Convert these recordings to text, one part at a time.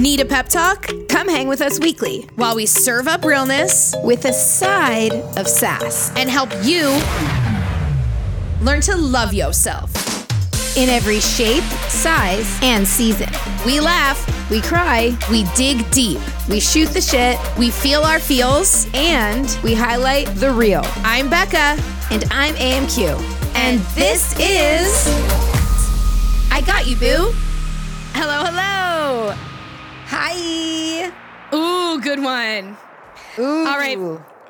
Need a pep talk? Come hang with us weekly While we serve up realness with a side of sass and help you learn to love yourself. in every shape, size, and season. We laugh, We cry, we dig deep, we shoot the shit, we feel our feels. and we highlight the real. I'm Becca. And I'm AMQ. And this is I Got You, Boo. Hello, hello. Hi. Ooh, good one. Ooh. All right,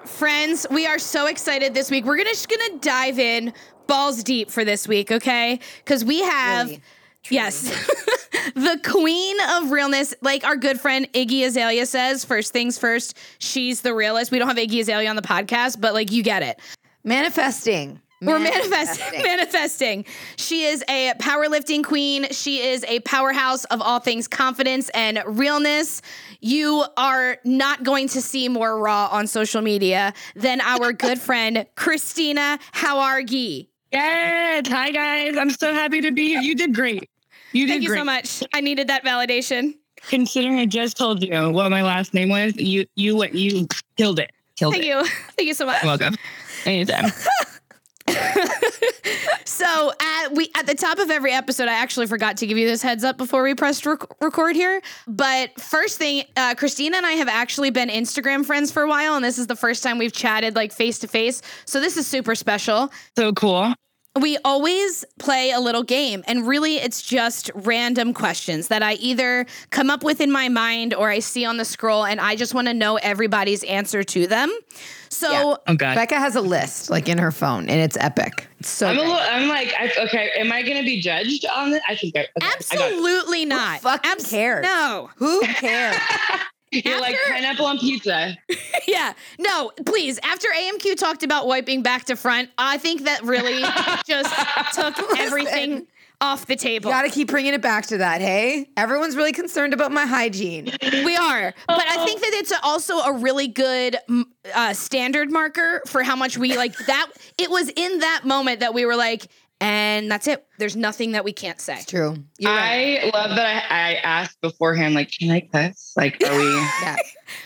friends, we are so excited this week. We're gonna just gonna dive in balls deep for this week, okay? Because we have Really? yes, the queen of realness, like our good friend Iggy Azalea says. First things first, she's the realist. We don't have Iggy Azalea on the podcast, but like you get it. Manifesting. We're manifesting. Manifesting. She is a powerlifting queen. She is a powerhouse of all things confidence and realness. You are not going to see more raw on social media than our good friend Christina Howargi. Yes. Hi, guys. I'm so happy to be here. You did great. You did Thank you so much. I needed that validation. Considering I just told you what my last name was, you you you killed it. Killed Thank it. you. Thank you so much. Welcome. Anytime. So at we at the top of every episode, I actually forgot to give you this heads up before we pressed rec- record here. But first thing, uh, Christina and I have actually been Instagram friends for a while, and this is the first time we've chatted like face to face. So this is super special. so cool. We always play a little game, and really, it's just random questions that I either come up with in my mind or I see on the scroll, and I just want to know everybody's answer to them. So. Yeah. Oh God. Becca has a list like in her phone, and it's epic. It's so I'm a little. I'm like, I, okay. Am I gonna be judged on this I think I, okay, I got it. Absolutely not. fucking cares? No. Who cares? You're like pineapple on pizza. Yeah. No, please. After AMQ talked about wiping back to front, I think that really just took everything off the table. Got to keep bringing it back to that. Hey, everyone's really concerned about my hygiene. We are. But I think that it's also a really good uh, standard marker for how much we like that. It was in that moment that we were like, and that's it. There's nothing that we can't say. True. You're right. I love that I, I asked beforehand, like, can I cuss? Like, are we? Yeah.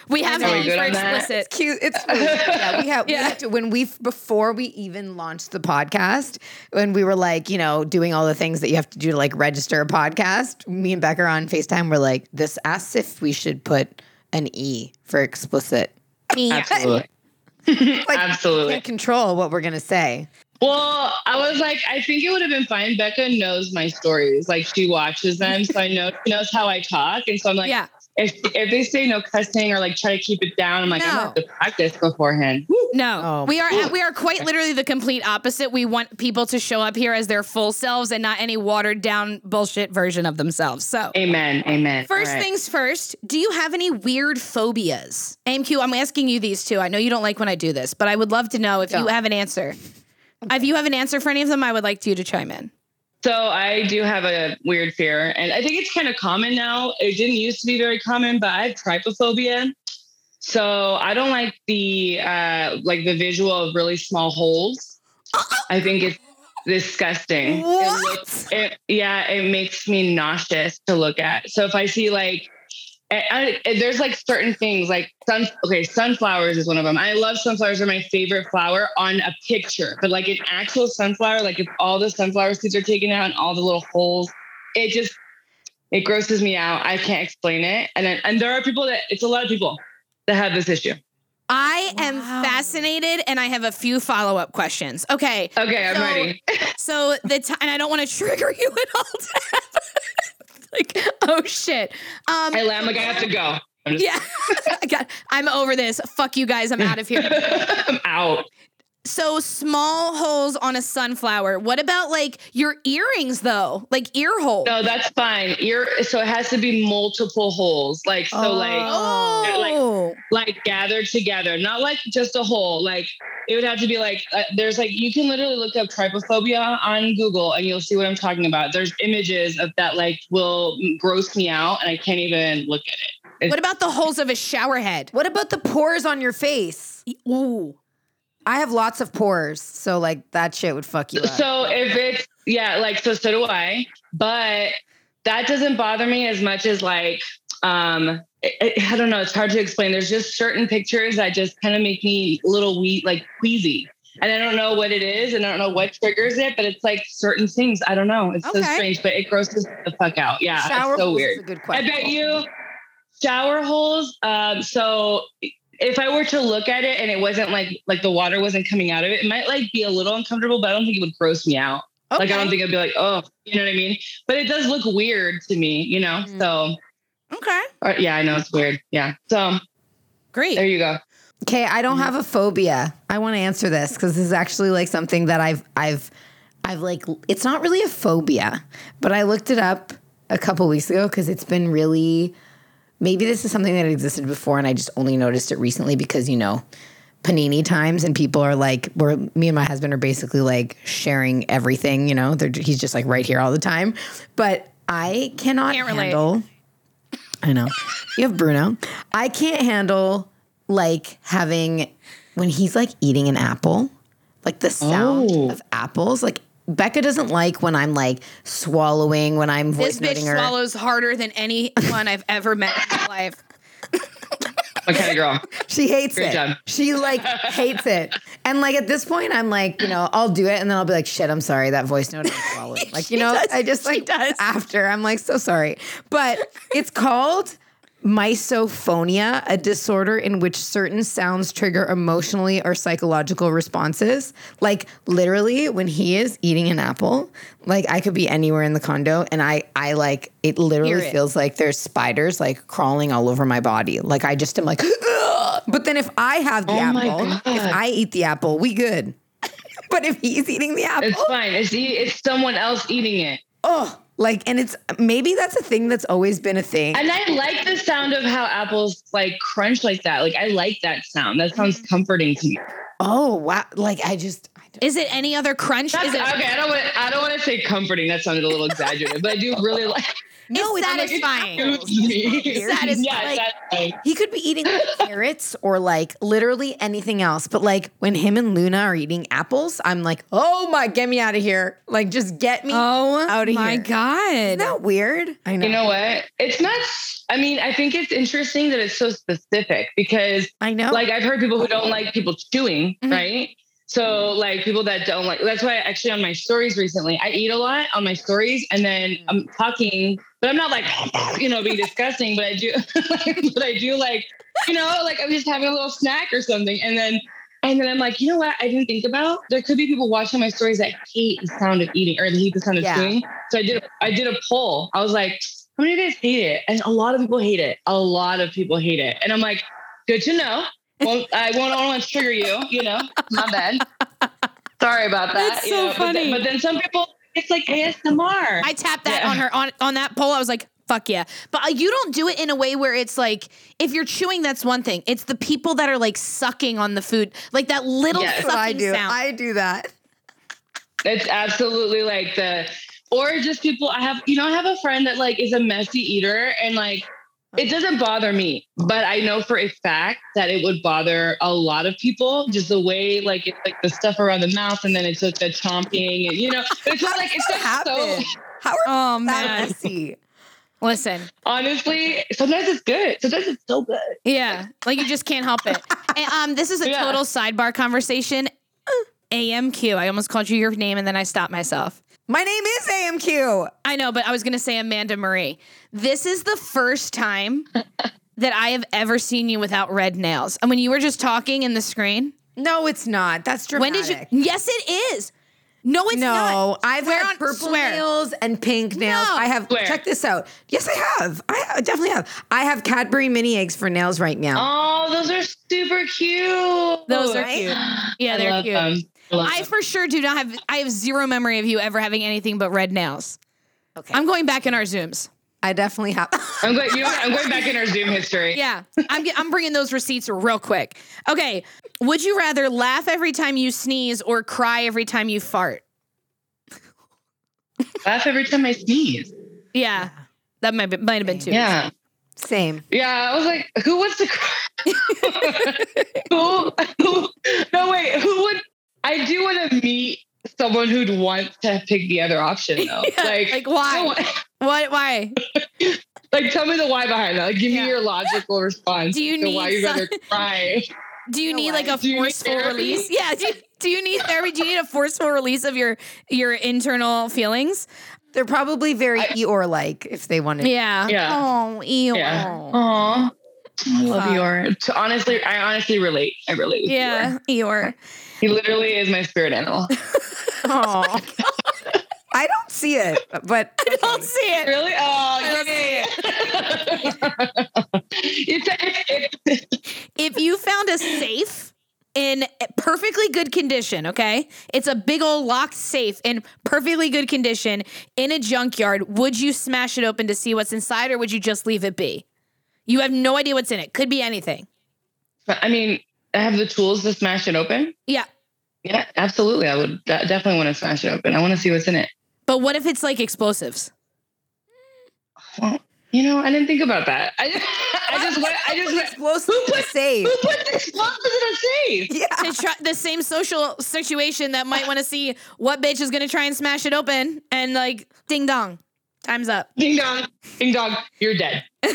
We have names for on that? explicit. cute. It's really, yeah. We have, we Yeah. to when we before we even launched the podcast when we were like you know doing all the things that you have to do to like register a podcast. Me and Becca are on Facetime. We're like this asks if we should put an e for explicit. Absolutely. Like, Absolutely. Control what we're gonna say. Well, I was like, I think it would have been fine. Becca knows my stories. Like, she watches them, so I know she knows how I talk, and so I'm like, Yeah. if if they say no cussing or like try to keep it down, I'm like, I'm gonna have to practice beforehand. No, Oh. we are we are quite literally the complete opposite. We want people to show up here as their full selves and not any watered down bullshit version of themselves. So, Amen. Amen. first All right. things first, do you have any weird phobias? AMQ, I'm asking you these two. I know you don't like when I do this, but I would love to know if you have an answer. If you have an answer for any of them, I would like you to chime in. So I do have a weird fear, and I think it's kind of common now. It didn't used to be very common, but I have trypophobia. So I don't like the uh, like the visual of really small holes. I think it's disgusting. It What? looks, it, yeah, it makes me nauseous to look at. So if I see like, I, I- there's like certain things like sun. Okay, sunflowers is one of them. I love sunflowers; are my favorite flower on a picture. But like an actual sunflower, like if all the sunflower seeds are taken out and all the little holes, it just it grosses me out. I can't explain it. And then, and there are people that it's a lot of people that have this issue. I am fascinated and I have a few follow up questions. Okay. Okay, I'm So- ready. So the time, and I don't want to trigger you at all. Like, oh shit. Um, I am like I have to go. I'm just yeah, I got. I'm over this. Fuck you guys. I'm out of here. I'm out. So small holes on a sunflower. What about like your earrings though? Like ear holes. No, that's fine. Ear so it has to be multiple holes. Like so like Oh, like gathered together, not like just a hole. Like it would have to be like uh, there's like you can literally look up trypophobia on Google and you'll see what I'm talking about. There's images of that like will gross me out and I can't even look at it. what about the holes of a shower head? What about the pores on your face? Ooh. I have lots of pores, so like that shit would fuck you up. So if it's yeah, like so so do I, but that doesn't bother me as much as like um, I, I don't know. It's hard to explain. There's just certain pictures that just kind of make me a little wee, like queasy. And I don't know what it is, and I don't know what triggers it, but it's like certain things. I don't know. It's so strange, but it grosses the fuck out. Yeah, Shower it's so weird. is a good I bet you shower holes. Um, so if I were to look at it and it wasn't like like the water wasn't coming out of it, it might like be a little uncomfortable, but I don't think it would gross me out. Like I don't think I'd be like, oh, you know what I mean? But it does look weird to me, you know. Mm. So Okay. or, yeah, I know it's weird. Yeah. So Great. there you go. Okay, I don't have a phobia. I want to answer this because this is actually like something that I've I've I've like it's not really a phobia, but I looked it up a couple weeks ago because it's been really maybe this is something that existed before and I just only noticed it recently because you know panini times and people are like we're me and my husband are basically like sharing everything you know They're, he's just like right here all the time. But i cannot handle i know. You have bruno. I can't handle like having when he's like eating an apple like the sound Oh. of apples like becca doesn't like when i'm like swallowing when i'm voice this bitch her swallows harder than anyone I've ever met in my life. What kind of girl? She hates Great it. job. She like hates it. And like at this point, I'm like, you know, I'll do it, and then I'll be like, shit, I'm sorry, that voice note is swallowed. Like, you know, does. I just like does. after, I'm like, so sorry. But it's called misophonia, a disorder in which certain sounds trigger emotionally or psychological responses. Like literally, when he is eating an apple, like I could be anywhere in the condo, and I, I like it. Literally it. feels like there's spiders like crawling all over my body. Like I just am like, but then if I have the Oh apple, if I eat the apple, we good. but if he's eating the apple, It's fine. It's it's someone else eating it. oh, like, and it's maybe that's a thing that's always been a thing. And I like the sound of how apples like crunch like that. Like I like that sound. That sounds mm. comforting to me. oh wow, like I just. Is it any other crunch? That's, Is it okay, I don't want I don't want to say comforting. That sounded a little exaggerated, but I do really like. No, it's satisfying. yeah, Satisfying. satisfying. He could be eating carrots or like literally anything else, but like when him and Luna are eating apples, I'm like, oh my, get me out of here! Like, just get me Oh out of here. Oh my god. Isn't that weird? I know. You know what? It's not. I mean, I think it's interesting that it's so specific because, I know. like, I've heard people who don't like people chewing, Mhm. right? So, like, people that don't like. That's why actually on my stories recently, I eat a lot on my stories, and then mm. I'm talking, but I'm not like, you know, being disgusting, but I do, but I do like, you know, like I'm just having a little snack or something, and then. And then I'm like, you know what? I didn't think about. There could be people watching my stories that hate the sound of eating or hate the sound of Yeah. chewing. So I did. I did a poll. I was like, how many of you guys hate it? And a lot of people hate it. A lot of people hate it. And I'm like, good to know. Well, I won't want to trigger you. You know, my bad. Sorry about that. That's you so know, but then- funny. But then, some people, it's like ASMR. I tapped that Yeah. on her on on that poll. I was like, "Fuck yeah!" But uh, you don't do it in a way where it's like, if you're chewing, that's one thing. It's the people that are like sucking on the food, like that little Yes. sucking That's I do. sound. I do that. It's absolutely like the, or just people. I have, you know, I have a friend that like is a messy eater and like it doesn't bother me, but I know for a fact that it would bother a lot of people. Just the way like it's like the stuff around the mouth and then it's like the chomping and you know, it's not like it's What just so. How are oh that man, messy? listen, Honestly, sometimes it's good. Sometimes it's so good. yeah, like you just can't help it. And, um, this is a Yeah. total sidebar conversation. AMQ. I almost called you your name and then I stopped myself. My name is AMQ. I know, but I was going to say Amanda Marie. This is the first time that I have ever seen you without red nails. And when you were just talking in the screen, No, it's not. That's dramatic. when did you? Yes, it is. No, it's no, not. I've Swear had on- purple swear. nails and pink nails. No. I have. Swear. Check this out. Yes, I have. I I definitely have. I have Cadbury mini eggs for nails right now. Oh, those are super cute. Those are Right? cute. Yeah, I they're love cute. them. I love I them. for sure do not have. I have zero memory of you ever having anything but red nails. Okay. I'm going back in our zooms. I definitely have. I'm going. You know, what? I'm going back in our Zoom history. Yeah, I'm I'm bringing those receipts real quick. Okay, would you rather laugh every time you sneeze or cry every time you fart? Laugh every time I sneeze. Yeah, that might be, might have been too. Yeah. Same. Yeah, I was like, who wants to cry? who, who? No, wait. Who would? I do want to meet someone who'd want to pick the other option, though. Yeah, like, like, why? no What? Why? Like, tell me the why behind that. Like, give Yeah. me your logical response. Do you to why need you some- rather cry? Do you No need like a Do forceful release? Yeah. Do, do you need therapy? Do you need a forceful release of your your internal feelings? They're probably very Eeyore like if they wanted. Yeah. Yeah. Oh, ew. Yeah. Aw. I love Fuck. Eeyore. To- Honestly, I honestly relate. I relate. With Yeah, Eeyore. Eeyore. He literally is my spirit animal. Aw. I don't see it, but I don't see it. really? Oh, don't yay. it's, it's, it's, If you found a safe in perfectly good condition, okay? It's a big old locked safe in perfectly good condition in a junkyard. Would you smash it open to see what's inside or would you just leave it be? You have no idea what's in it. Could be anything. I mean, I have the tools to smash it open. Yeah. Yeah, absolutely. I would definitely want to smash it open. I want to see what's in it. But what if it's like explosives? Well, you know, I didn't think about that. I just, I just went, I just went, explosive Who to put- save. who put this explosives in a safe? Yeah. To try, the same social situation that might want to see what bitch is going to try and smash it open and like ding dong. Time's up. Ding dong, ding dong, you're dead.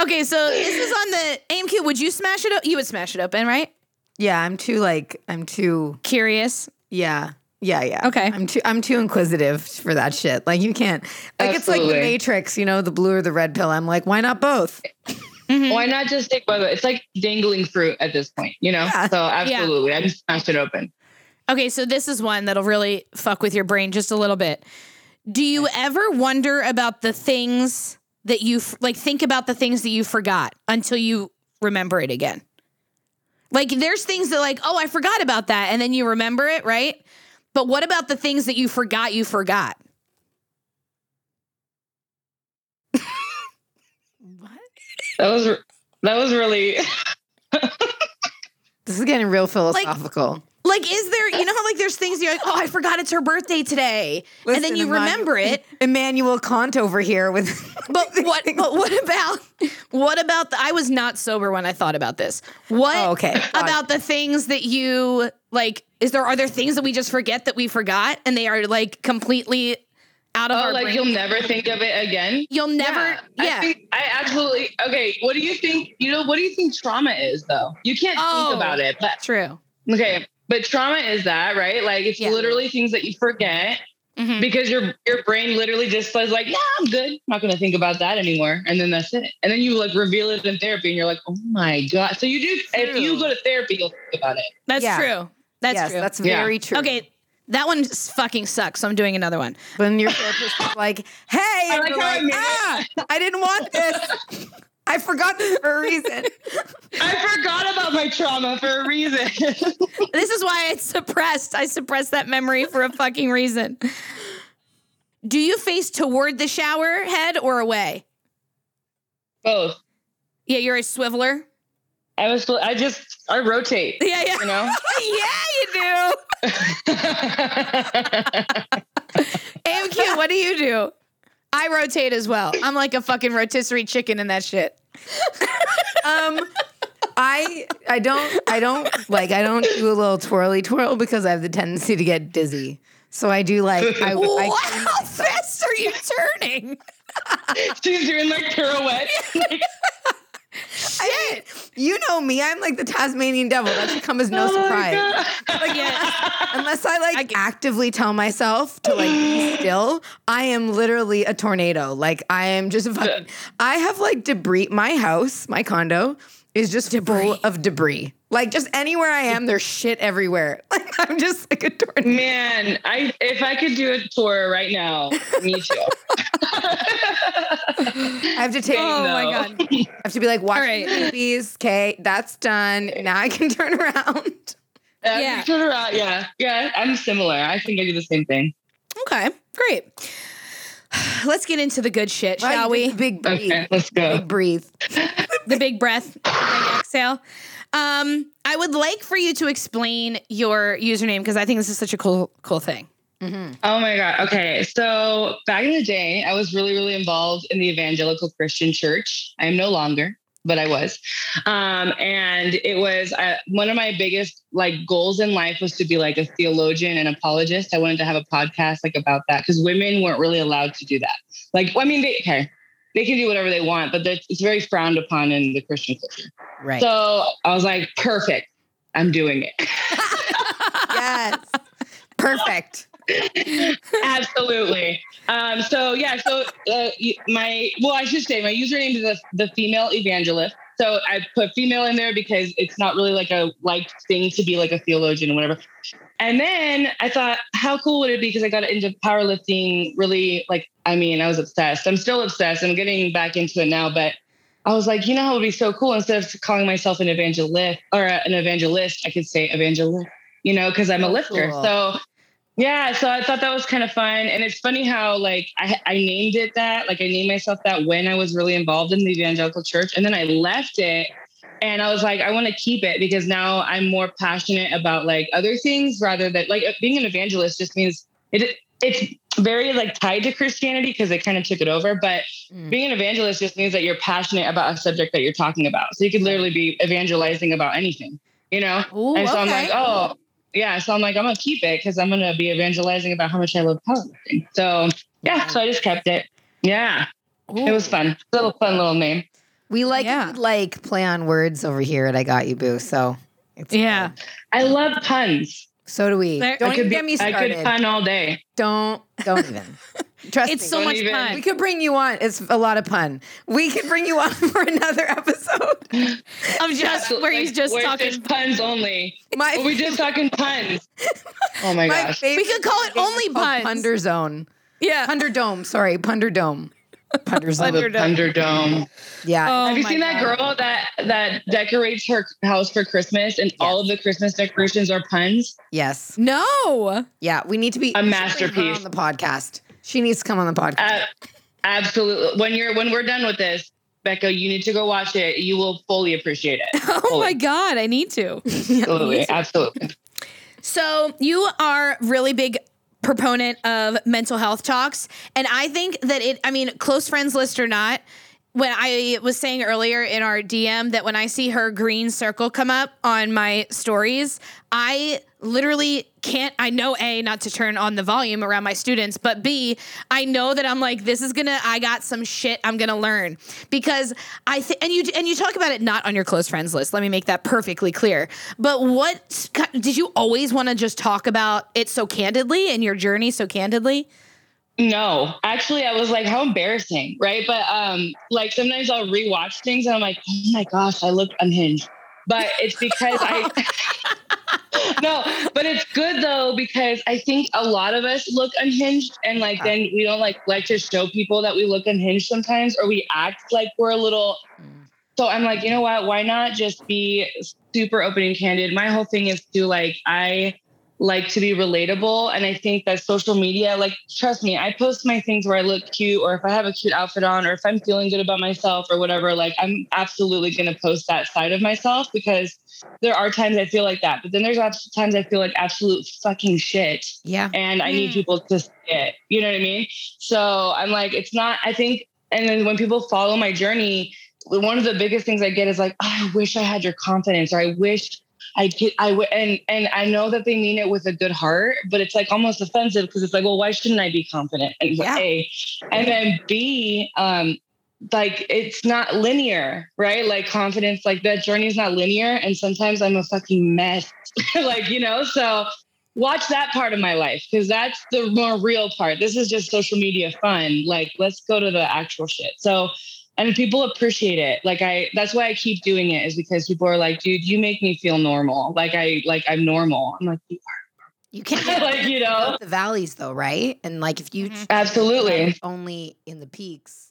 Okay, so this is on the AMQ. Would you smash it? O- you would smash it open, right? Yeah, I'm too like I'm too Curious. yeah. Yeah, yeah. Okay. I'm too I'm too inquisitive for that shit. Like you can't like it's like the Matrix, you know, the blue or the red pill. I'm like, why not both? Mhm. Why not just take both? It's like dangling fruit at this point, you know? Yeah. So absolutely, I just smashed it open. Okay, so this is one that'll really fuck with your brain just a little bit. Do you ever wonder about the things that you like think about the things that you forgot until you remember it again? Like there's things that like, "Oh, I forgot about that." And then you remember it, right? But what about the things that you forgot you forgot? What? That was that was really This is getting real philosophical. Like is there, you know how like there's things you're like, "Oh, I forgot it's her birthday today." and then you Emmanuel- remember it. Immanuel Kant over here with But what? But what about? What about? The, I was not sober when I thought about this. What? Oh, okay. About the things that you like? Is there are there things that we just forget that we forgot, and they are like completely out of oh, our like brain? you'll never think of it again. You'll never. Yeah. I, think, I absolutely okay. What do you think? You know, what do you think trauma is though? You can't Oh. think about it, but True. okay. But trauma is that right? Like it's Yeah. literally things that you forget Mhm. because your your brain literally just says like, "Yeah, I'm good. I'm not going to think about that anymore," and then that's it. And then you like reveal it in therapy, and you're like, "Oh my god!" So you do. If you go to therapy, you'll think about it. That's Yeah. true. That's yes, true. that's Yeah. very true. okay. That one fucking sucks. So I'm doing another one. When your therapist is like, hey, and like you're like, made ah, I didn't want this. I forgot for a reason. I forgot about my trauma for a reason. This is why I suppressed. I suppressed that memory for a fucking reason. Do you face toward the shower head or away? Both. Yeah, you're a swiveler. I was. I just. I rotate. Yeah, yeah. You know. yeah, you do. AMQ, what do you do? I rotate as well. I'm like a fucking rotisserie chicken in that shit. Um, I I don't I don't like I don't do a little twirly twirl because I have the tendency to get dizzy. So I do like I, Wow, I how fast are you turning? She's doing like pirouettes. I- you know me. I'm like the Tasmanian devil. That should come as no Oh surprise. Like, yeah. Unless I like I get- actively tell myself to like be still, I am literally a tornado. Like I am just fucking. I have like debris. My house, my condo, is just full of debris. Like just anywhere I am, there's shit everywhere. Like I'm just like a tornado. Man, I if I could do a tour right now, me too. I have to take. Oh my god. I have to be like, watch right. movies. Okay, that's done. Now I can turn around. Yeah. Yeah. Turn around. Yeah. Yeah. I'm similar. I think I do the same thing. Okay, great. Let's get into the good shit, shall Right, we? Big breathe. Okay, let's go. Big breathe. the big breath, the big exhale. Um, I would like for you to explain your username because I think this is such a cool, cool thing. Oh my God. Okay. So back in the day, I was really, really involved in the evangelical Christian church. I am no longer. but I was. Um, and it was uh, one of my biggest like goals in life was to be like a theologian and apologist. I wanted to have a podcast like about that because women weren't really allowed to do that. Like, I mean, they okay, they can do whatever they want, but it's very frowned upon in the Christian culture. Right. So I was like, perfect, I'm doing it. yes. Perfect. Absolutely. Um, so yeah, so uh, my well, I should say my username is the, the female evangelist. So I put female in there because it's not really like a liked thing to be like a theologian or whatever. And then I thought, how cool would it be? Because I got into powerlifting really like, I mean, I was obsessed. I'm still obsessed. I'm getting back into it now, but I was like, you know, it would be so cool. Instead of calling myself an evangelist or an evangelist, I could say evangelist, you know, because I'm a lifter. Cool. So yeah, so I thought that was kind of fun. And it's funny how like I, I named it that, like I named myself that when I was really involved in the evangelical church. And then I left it and I was like, I want to keep it because now I'm more passionate about like other things rather than like being an evangelist just means it it's very like tied to Christianity because they kind of took it over. But mm. being an evangelist just means that you're passionate about a subject that you're talking about. So you could literally be evangelizing about anything, you know? Ooh, and so okay. I'm like, oh, yeah, so I'm like, I'm gonna keep it because I'm gonna be evangelizing about how much I love powerlifting. So yeah, so I just kept it. Yeah, Ooh. it was fun. Little fun little name. We like yeah. like play on words over here at I Got You Boo. So yeah, cool. I love puns. So do we. There, don't even be, get me started. I could pun all day. Don't don't even. Trust it's me. so don't much even. fun. We could bring you on. It's a lot of pun. We could bring you on for another episode of just where like, he's just talking puns only. My, we just talking puns. Oh my, my gosh. We could call it only puns. Punder Zone. Yeah. Punder Dome. Sorry, Punder Dome. Thunderdome. Thunderdome. Yeah. Oh Have you seen God. that girl that that decorates her house for Christmas and yes. all of the Christmas decorations are puns? Yes. No. Yeah, we need to be a masterpiece on the podcast. She needs to come on the podcast. Uh, absolutely. When you're when we're done with this, Becca, you need to go watch it. You will fully appreciate it. Oh fully. my God, I need to. absolutely, absolutely. So you are really big proponent of mental health talks. And I think that it, I mean, close friends list or not, when I was saying earlier in our DM that when I see her green circle come up on my stories, I literally can't I know A not to turn on the volume around my students, but B, I know that I'm like this is going to I got some shit I'm going to learn because I think and you and you talk about it not on your close friends list. Let me make that perfectly clear. But what did you always want to just talk about it so candidly and your journey so candidly? No, actually, I was like, how embarrassing, right? But um, like sometimes I'll rewatch things and I'm like, oh my gosh, I look unhinged. But it's because I no, but it's good though because I think a lot of us look unhinged and like then we don't like like to show people that we look unhinged sometimes or we act like we're a little mm. so I'm like, you know what? Why not just be super open and candid? My whole thing is to like I like to be relatable. And I think that social media, like, trust me, I post my things where I look cute, or if I have a cute outfit on, or if I'm feeling good about myself, or whatever. Like, I'm absolutely going to post that side of myself because there are times I feel like that. But then there's times I feel like absolute fucking shit. Yeah. And I need mm. people to see it. You know what I mean? So I'm like, it's not, I think, and then when people follow my journey, one of the biggest things I get is like, oh, I wish I had your confidence, or I wish I get, I and and I know that they mean it with a good heart, but it's like almost offensive because it's like, well, why shouldn't I be confident? And yeah. A, and then B, um, like it's not linear, right? Like confidence, like that journey is not linear, and sometimes I'm a fucking mess, like you know. So watch that part of my life because that's the more real part. This is just social media fun. Like let's go to the actual shit. So and people appreciate it. Like i that's why i keep doing it is because people are like dude you make me feel normal. Like i like i'm normal. I'm like you are you can't like you know? the valleys though right? And like if you mm-hmm. absolutely. only in the peaks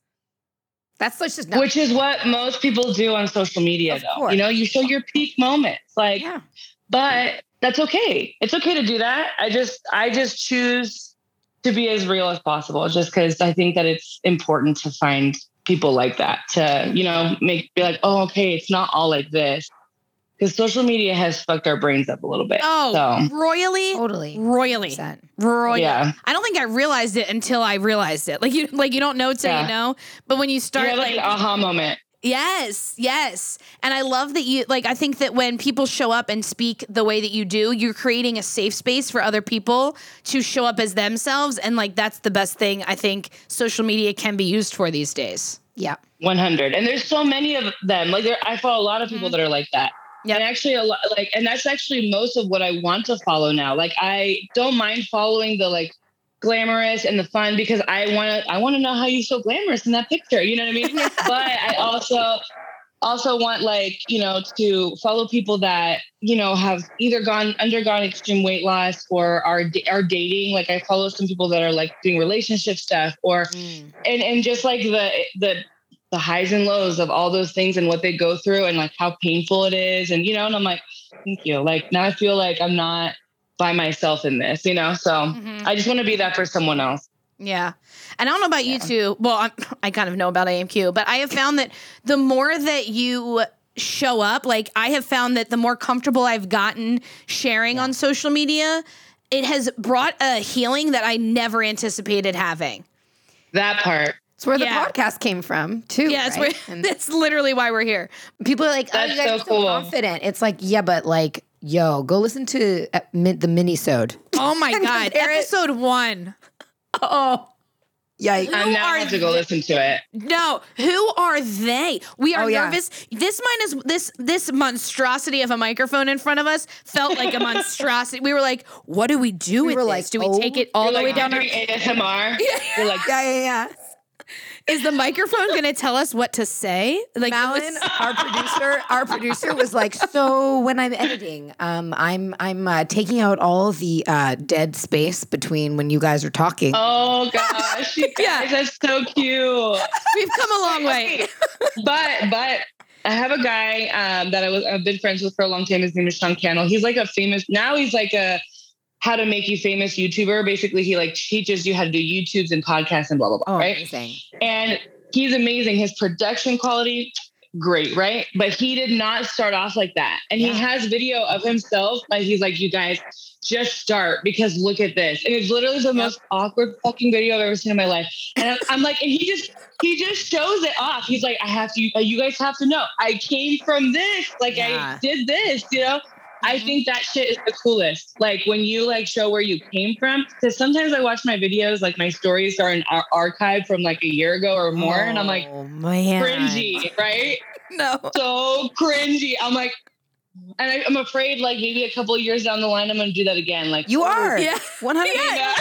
that's just not- which is what most people do on social media of though. Course. you know you show your peak moments like yeah. but that's okay. It's okay to do that. I just i just choose to be as real as possible just because i think that it's important to find people like that to, you know, make be like, oh, okay, it's not all like this. Because social media has fucked our brains up a little bit. Oh, so. royally, totally, royally, royally. Yeah. I don't think I realized it until I realized it. Like you, like you don't know till yeah. you know. But when you start, you like, like, an aha moment. Yes, yes. And I love that you like I think that when people show up and speak the way that you do, you're creating a safe space for other people to show up as themselves and like that's the best thing I think social media can be used for these days. Yeah. 100. And there's so many of them. Like there, I follow a lot of people Mhm. that are like that. Yep. And actually a lot like and that's actually most of what I want to follow now. Like I don't mind following the like glamorous and the fun because I want to I want to know how you so glamorous in that picture, you know what I mean? but I also also want like, you know, to follow people that, you know, have either gone undergone extreme weight loss or are are dating. Like I follow some people that are like doing relationship stuff or Mm. and and just like the the the highs and lows of all those things and what they go through and like how painful it is and you know and i'm like thank you like now i feel like i'm not by myself in this you know so Mhm. i just want to be that for someone else Yeah. And I don't know about you two. Well, I'm, I kind of know about AMQ, but I have found that the more that you show up, like I have found that the more comfortable I've gotten sharing on social media, it has brought a healing that I never anticipated having. that part It's where the Yeah. podcast came from, too. Yeah, it's right? where, And that's literally why we're here. people are like, oh, you guys so are so cool. confident. It's like, yeah, but like, yo, go listen to uh, mi- the mini-sode. Oh my God. compare it- Episode one. Oh, Yikes. i now are have to go listen to it No, who are they? We are Oh, yeah. nervous. This mine is this this monstrosity of a microphone in front of us felt like a monstrosity. We were like, what do we do with were this? like, do we oh. take it all You're the way like down our doing asmr you're like Yeah, yeah, yeah. Is the microphone gonna tell us what to say? Like Malin, was- our producer, our producer was like, "So when I'm editing, um, I'm I'm uh, taking out all the uh, dead space between when you guys are talking." oh gosh you Yeah. that's so cute we've come a long way. but but I have a guy um, that I was I've been friends with for a long time. His name is Sean Cannell. He's like a famous now. He's like a how to make you famous YouTuber. Basically, he like teaches you how to do YouTubes and podcasts and blah blah blah. oh, right? amazing! And he's amazing. His production quality, great, right? But he did not start off like that. And Yeah. he has video of himself. Like he's like, you guys just start because look at this. And it's literally the most awkward fucking video I've ever seen in my life. And I'm, I'm like, and he just he just shows it off. He's like, I have to. You guys have to know. I came from this. Like Yeah. I did this. You know. I think that shit is the coolest. Like when you like show where you came from. Because sometimes I watch my videos, like my stories are in ar- archive from like a year ago or more, and I'm like, oh man, cringy, right? No. So cringy. I'm like, and I, I'm afraid like maybe a couple of years down the line, I'm gonna do that again. Like You oh, are Yeah. one hundred. Yeah.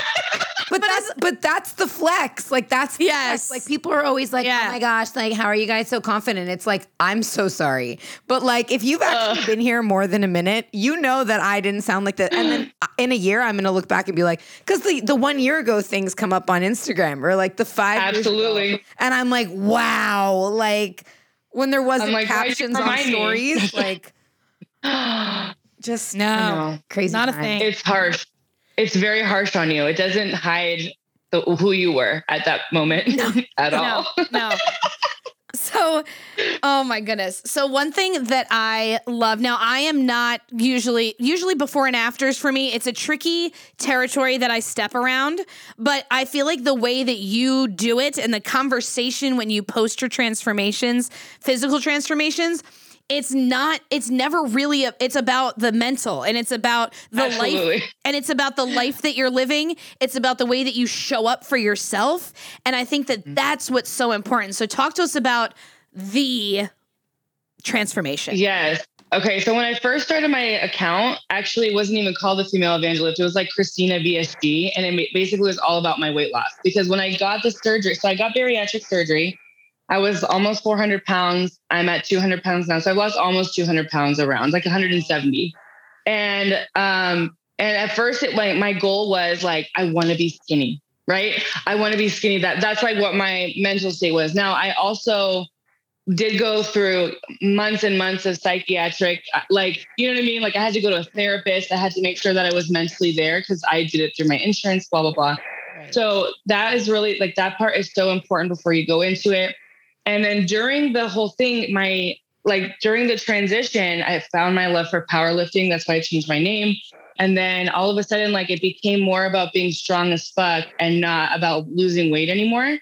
But that's but that's the flex. Like that's the Yes. flex. Like people are always like, oh Yeah. "Oh my gosh, like how are you guys so confident?" It's like I'm so sorry, but like if you've actually Ugh. been here more than a minute, you know that I didn't sound like that. And then in a year, I'm gonna look back and be like, because the the one year ago things come up on Instagram or like the five years ago. Absolutely. and I'm like, wow, like when there wasn't like, captions on remind me? stories, like just No. I know, crazy, Not a thing. it's harsh. It's very harsh on you. It doesn't hide the, who you were at that moment at No, all. no. So, oh my goodness. So one thing that I love now, I am not usually usually before and afters for me. It's a tricky territory that I step around, but I feel like the way that you do it and the conversation when you post your transformations, physical transformations, it's not it's never really a, it's about the mental and it's about the life and it's about the life that you're living it's about the way that you show up for yourself and i think that mm-hmm. that's what's so important so talk to us about the transformation Yes. Okay. So when I first started my account, actually it wasn't even called the female evangelist. It was like Christina VSG. And it basically was all about my weight loss. Because when I got the surgery, so I got bariatric surgery. I was almost 400 pounds. I'm at 200 pounds now. So I've lost almost 200 pounds around, like 170. And um, and at first it like my goal was like, I want to be skinny, right? I want to be skinny. That that's like what my mental state was. Now I also did go through months and months of psychiatric like you know what i mean like i had to go to a therapist i had to make sure that i was mentally there because i did it through my insurance blah blah blah so that is really like that part is so important before you go into it and then during the whole thing my like during the transition i found my love for powerlifting that's why i changed my name and then all of a sudden like it became more about being strong as fuck and not about losing weight anymore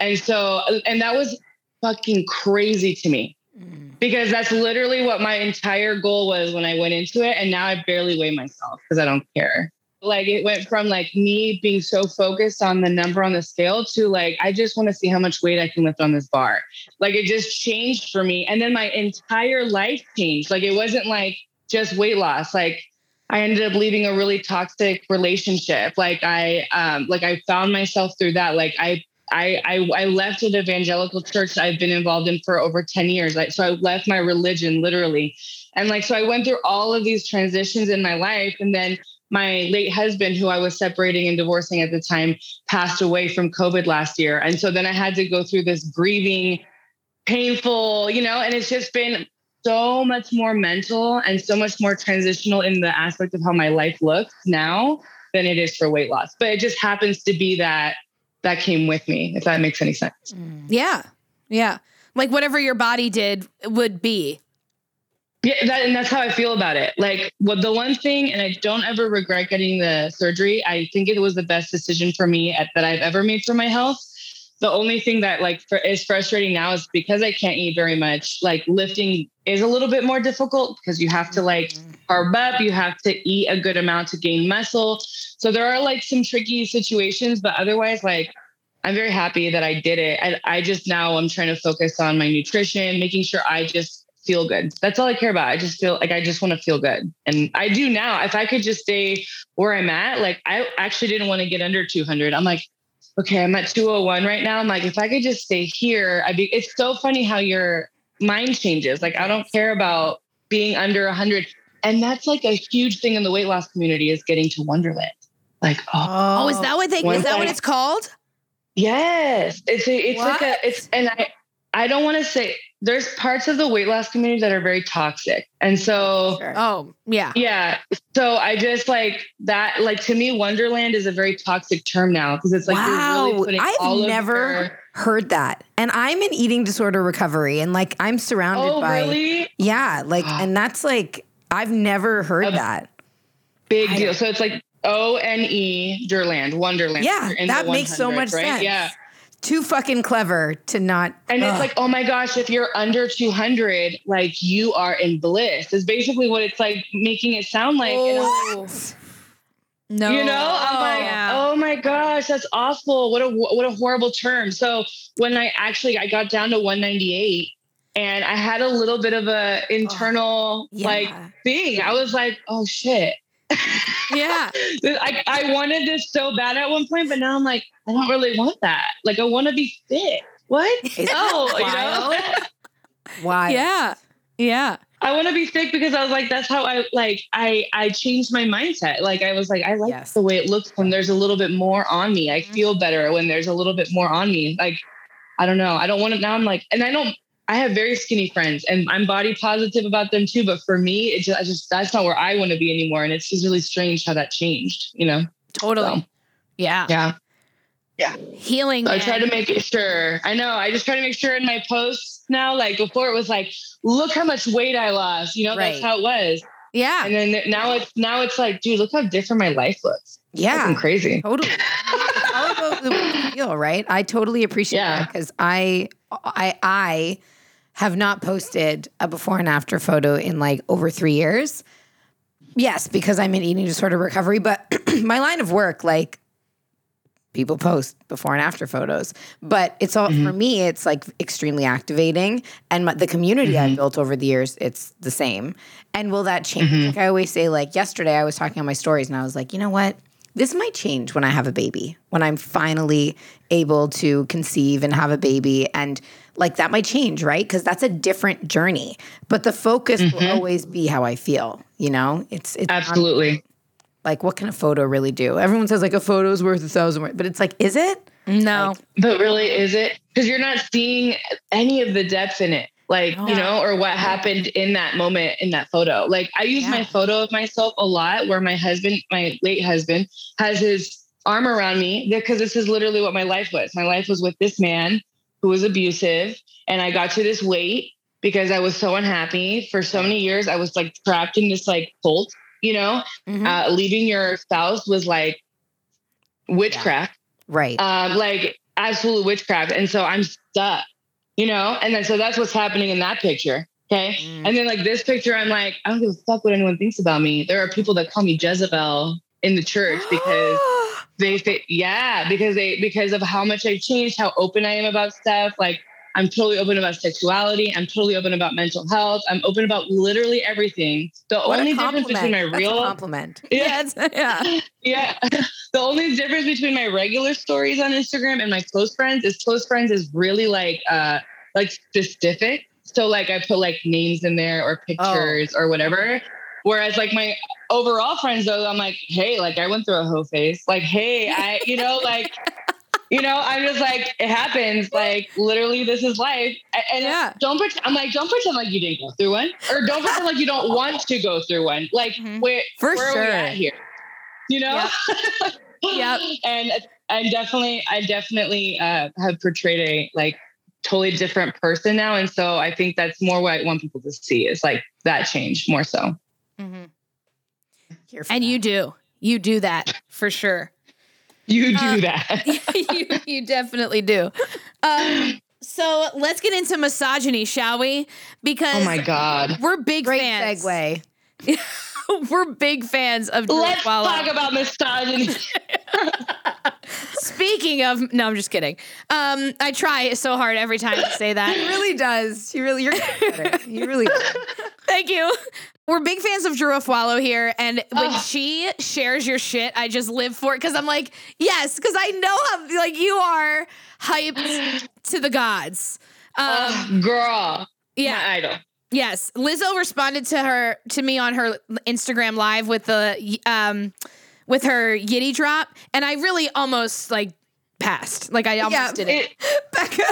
and so and that was fucking crazy to me Mm. because that's literally what my entire goal was when I went into it. And now I barely weigh myself because I don't care. Like it went from like me being so focused on the number on the scale to like, I just want to see how much weight I can lift on this bar. Like it just changed for me. And then my entire life changed. Like it wasn't like just weight loss. Like I ended up leaving a really toxic relationship. Like I um like I found myself through that. Like I I, I I left an evangelical church I've been involved in for over 10 years. Like so I left my religion literally. And like so I went through all of these transitions in my life. And then my late husband, who I was separating and divorcing at the time, passed away from COVID last year. And so then I had to go through this grieving, painful, you know, and it's just been so much more mental and so much more transitional in the aspect of how my life looks now than it is for weight loss. But it just happens to be that that came with me, if that makes any sense. Mm. Yeah. Yeah. Like whatever your body did would be. Yeah, that, and that's how I feel about it. Like, what the one thing, and I don't ever regret getting the surgery. I think it was the best decision for me at, that I've ever made for my health. The only thing that like for, is frustrating now is because I can't eat very much. Like lifting is a little bit more difficult because you have to like mm-hmm. carb up, you have to eat a good amount to gain muscle. So there are like some tricky situations, but otherwise, like I'm very happy that I did it. And I just now I'm trying to focus on my nutrition, making sure I just feel good. That's all I care about. I just feel like I just want to feel good. And I do now. If I could just stay where I'm at, like I actually didn't want to get under 200. I'm like, okay, I'm at 201 right now. I'm like, if I could just stay here, I'd be, it's so funny how your mind changes. Like, I don't care about being under 100. And that's like a huge thing in the weight loss community is getting to Onederland. Like, oh, Oh, is that what they is that what it's called? Yes, it's a, it's like a it's and I I don't want to say there's parts of the weight loss community that are very toxic, and so Sure. Oh, yeah. yeah, so I just like that. Like to me, Onederland is a very toxic term now because it's like you're Wow, really putting I've all never your- heard that. And I'm in eating disorder recovery and like I'm surrounded oh by really Yeah, like and that's like I've never heard Um, that. big deal. So it's like O N E Derland Onederland. Yeah, You're in the that makes so much right? sense. Yeah. Too fucking clever to not And it's Ugh. like, oh my gosh, if you're under 200, like you are in bliss, is basically what it's like making it sound like. And I'm like, Oh. No. You know, I'm like, Yeah. oh my gosh, that's awful. What a what a horrible term. So when I actually I got down to 198 and I had a little bit of a internal yeah. like thing. I was like, oh shit. Yeah. I, I wanted this so bad at one point, but now I'm like, I don't really want that. Like I want to be fit. What? Is No, that you know? Why? Yeah. Yeah. I want to be thick because I was like, that's how I like I I changed my mindset. Like I was like, I like Yes. the way it looks when there's a little bit more on me. I mm-hmm. feel better when there's a little bit more on me. Like, I don't know. I don't want to now I'm like, and I don't I have very skinny friends and I'm body positive about them too. But for me, it just I just that's not where I want to be anymore. And it's just really strange how that changed, you know? Totally. So, Yeah. yeah. Healing. So I try to make it sure. I know. I just try to make sure in my posts now, like before it was like, look how much weight I lost. You know, Right. that's how it was. Yeah. And then now it's now it's like, dude, look how different my life looks. Yeah. Fucking crazy. Totally. It's all about the way you feel, right? I totally appreciate Yeah. that because I, I, I have not posted a before and after photo in like over three years. Yes, because I'm in eating disorder recovery, but my line of work, like people post before and after photos, but it's all mm-hmm. for me. It's like extremely activating, and my, the community I've mm-hmm. built over the years, it's the same. And will that change? Mm-hmm. Like I always say, like yesterday, I was talking on my stories, and I was like, you know what? This might change when I have a baby, when I'm finally able to conceive and have a baby, and like that might change, right? Because that's a different journey. But the focus will mm-hmm. always be how I feel. You know, it's it's not Absolutely. like what can a photo really do? Everyone says like a photo is worth a thousand words, but it's like, is it? no. But really, is it? Because you're not seeing any of the depth in it. Like, you know, or what happened in that moment in that photo. Like I use my photo of myself a lot where my husband, my late husband, has his arm around me because this is literally what my life was. My life was with this man who was abusive. And I got to this weight because I was so unhappy for so many years. I was like trapped in this like cult, you know, Mhm. uh, leaving your spouse was like witchcraft Right. um, like absolute witchcraft. And so I'm stuck. You know? And then so that's what's happening in that picture. Okay. Mm. And then like this picture, I'm like, I don't give a fuck what anyone thinks about me. There are people that call me Jezebel in the church because they say, yeah, because they because of how much I've changed, how open I am about stuff. Like I'm totally open about sexuality. I'm totally open about mental health. I'm open about literally everything. The What only difference between my That's a real compliment. Yeah, yeah. yeah. The only difference between my regular stories on Instagram and my close friends is close friends is really like uh like specific. So like I put like names in there or pictures or whatever. Whereas like my overall friends though, I'm like, hey, like I went through a hoe phase. Like, hey, I, you know, like, you know, I'm just like, it happens. Like literally this is life. And Yeah. don't pretend I'm like, don't pretend like you didn't go through one. Or don't pretend like you don't want to go through one. Like Mhm. where For where are we at here? You know? Yep. And I definitely, I definitely uh, have portrayed a like totally different person now. And so I think that's more what I want people to see is like that change more so. Mhm. And that. you do. You do that for sure. You do Uh, that. you, you definitely do. Um, so let's get into misogyny, shall we? Because oh my God. we're big great fans. segue. we're big fans of Let's Swallow. talk about misogyny. Speaking of, no, I'm just kidding. Um, I try so hard every time to say that. He really does. He really, you're. He really does. Thank you. We're big fans of Drew Afualo here, and when Ugh. she shares your shit, I just live for it because I'm like, yes, because I know how like you are hyped to the gods. Um, girl. yeah, My idol. Yes, Lizzo responded to her to me on her Instagram live with the um with her Yitty drop, and I really almost like passed. Like I almost Yeah, did it. It, Becca.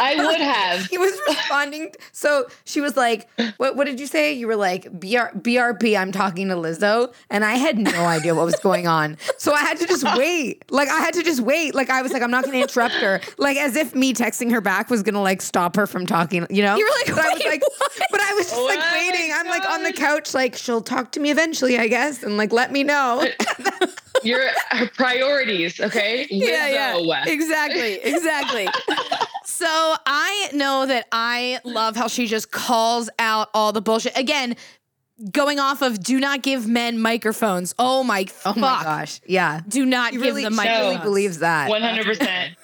I would have. He was responding. So she was like, what, what did you say? You were like, BR, BRP, I'm talking to Lizzo. And I had no idea what was going on. So I had to just wait. Like, I had to just wait. Like, I was like, I'm not going to interrupt her. Like, as if me texting her back was going to like stop her from talking, you know? You were like, but I was like, what?" but I was just like Oh my waiting. I'm like on the couch, like, she'll talk to me eventually, I guess. And like, let me know. Your priorities, okay? Yeah, Lizzo. exactly, exactly. so I know that I love how she just calls out all the bullshit again. Going off of do not give men microphones. Oh my Oh fuck. my gosh. Yeah. Do not He give really, them she microphones. really believes that. 100%.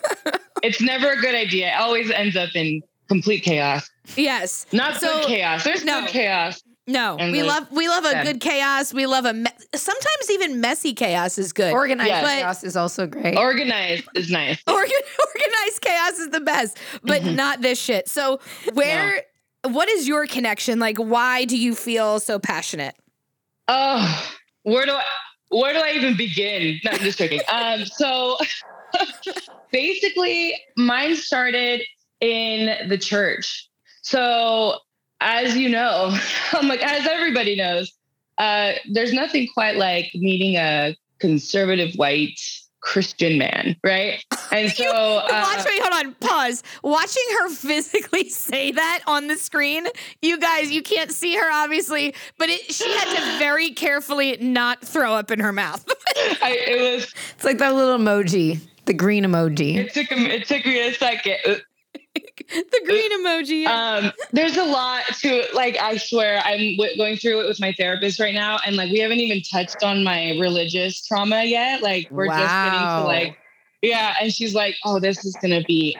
it's never a good idea. It always ends up in complete chaos. Yes. Not So- good chaos. There's no. good chaos. No, And we the- love we love a yeah. good chaos. We love a me- sometimes even messy chaos is good. Organized Yeah. But- chaos is also great. Organized is nice. Organ- organized chaos is the best, but Mm-hmm. not this shit. So where what is your connection? Like why do you feel so passionate? Oh, where do I where do I even begin? No, I'm just joking. Um, so basically, mine started in the church. So as you know, I'm like as everybody knows, uh, there's nothing quite like meeting a conservative white Christian man, right? And so uh, Watch me, hold on, pause. Watching her physically say that on the screen, you guys, you can't see her obviously, but it, she had to very carefully not throw up in her mouth. I, it was It's like that little emoji, the green emoji. it took a- it took me a second. The green emoji. um there's a lot to like i swear i'm w- going through it with my therapist right now and like we haven't even touched on my religious trauma yet like we're just getting to like yeah and she's like oh this is gonna be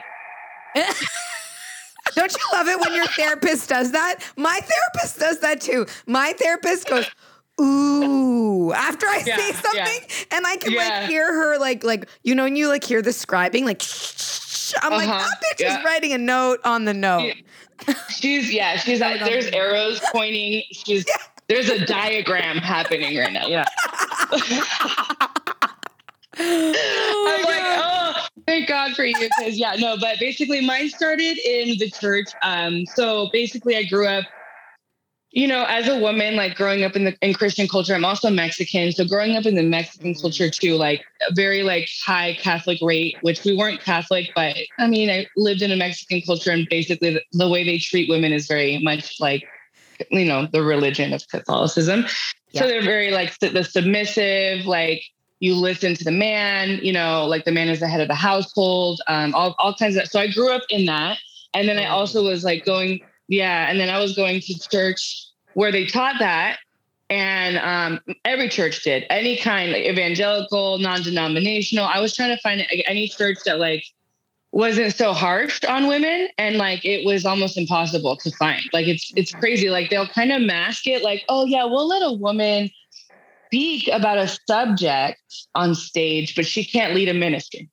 Don't you love it when your therapist does that? My therapist does that too. My therapist goes, ooh, after I Yeah, say yeah. something, and I can Yeah. like hear her like like you know, and you like hear the scribing like. I'm like, Uh-huh, that bitch yeah. is writing a note on the note. Yeah. she's yeah she's like there's arrows pointing she's there's a diagram happening right now yeah I'm like, oh, thank God for you. Because yeah, no, but basically mine started in the church. Um, so basically I grew up, you know, as a woman, like growing up in the in Christian culture. I'm also Mexican. So growing up in the Mexican Mm. culture too, like very like high Catholic rate, which we weren't Catholic, but I mean, I lived in a Mexican culture and basically the, the way they treat women is very much like you know the religion of catholicism Yeah. so they're very like the submissive like you listen to the man you know like the man is the head of the household um all, all kinds of so i grew up in that and then I also was like going, yeah, and then I was going to church where they taught that, and um, every church did any kind, like evangelical, non-denominational. I was trying to find any church that like wasn't so harsh on women and like it was almost impossible to find like it's it's crazy like they'll kind of mask it like oh yeah we'll let a woman speak about a subject on stage but she can't lead a ministry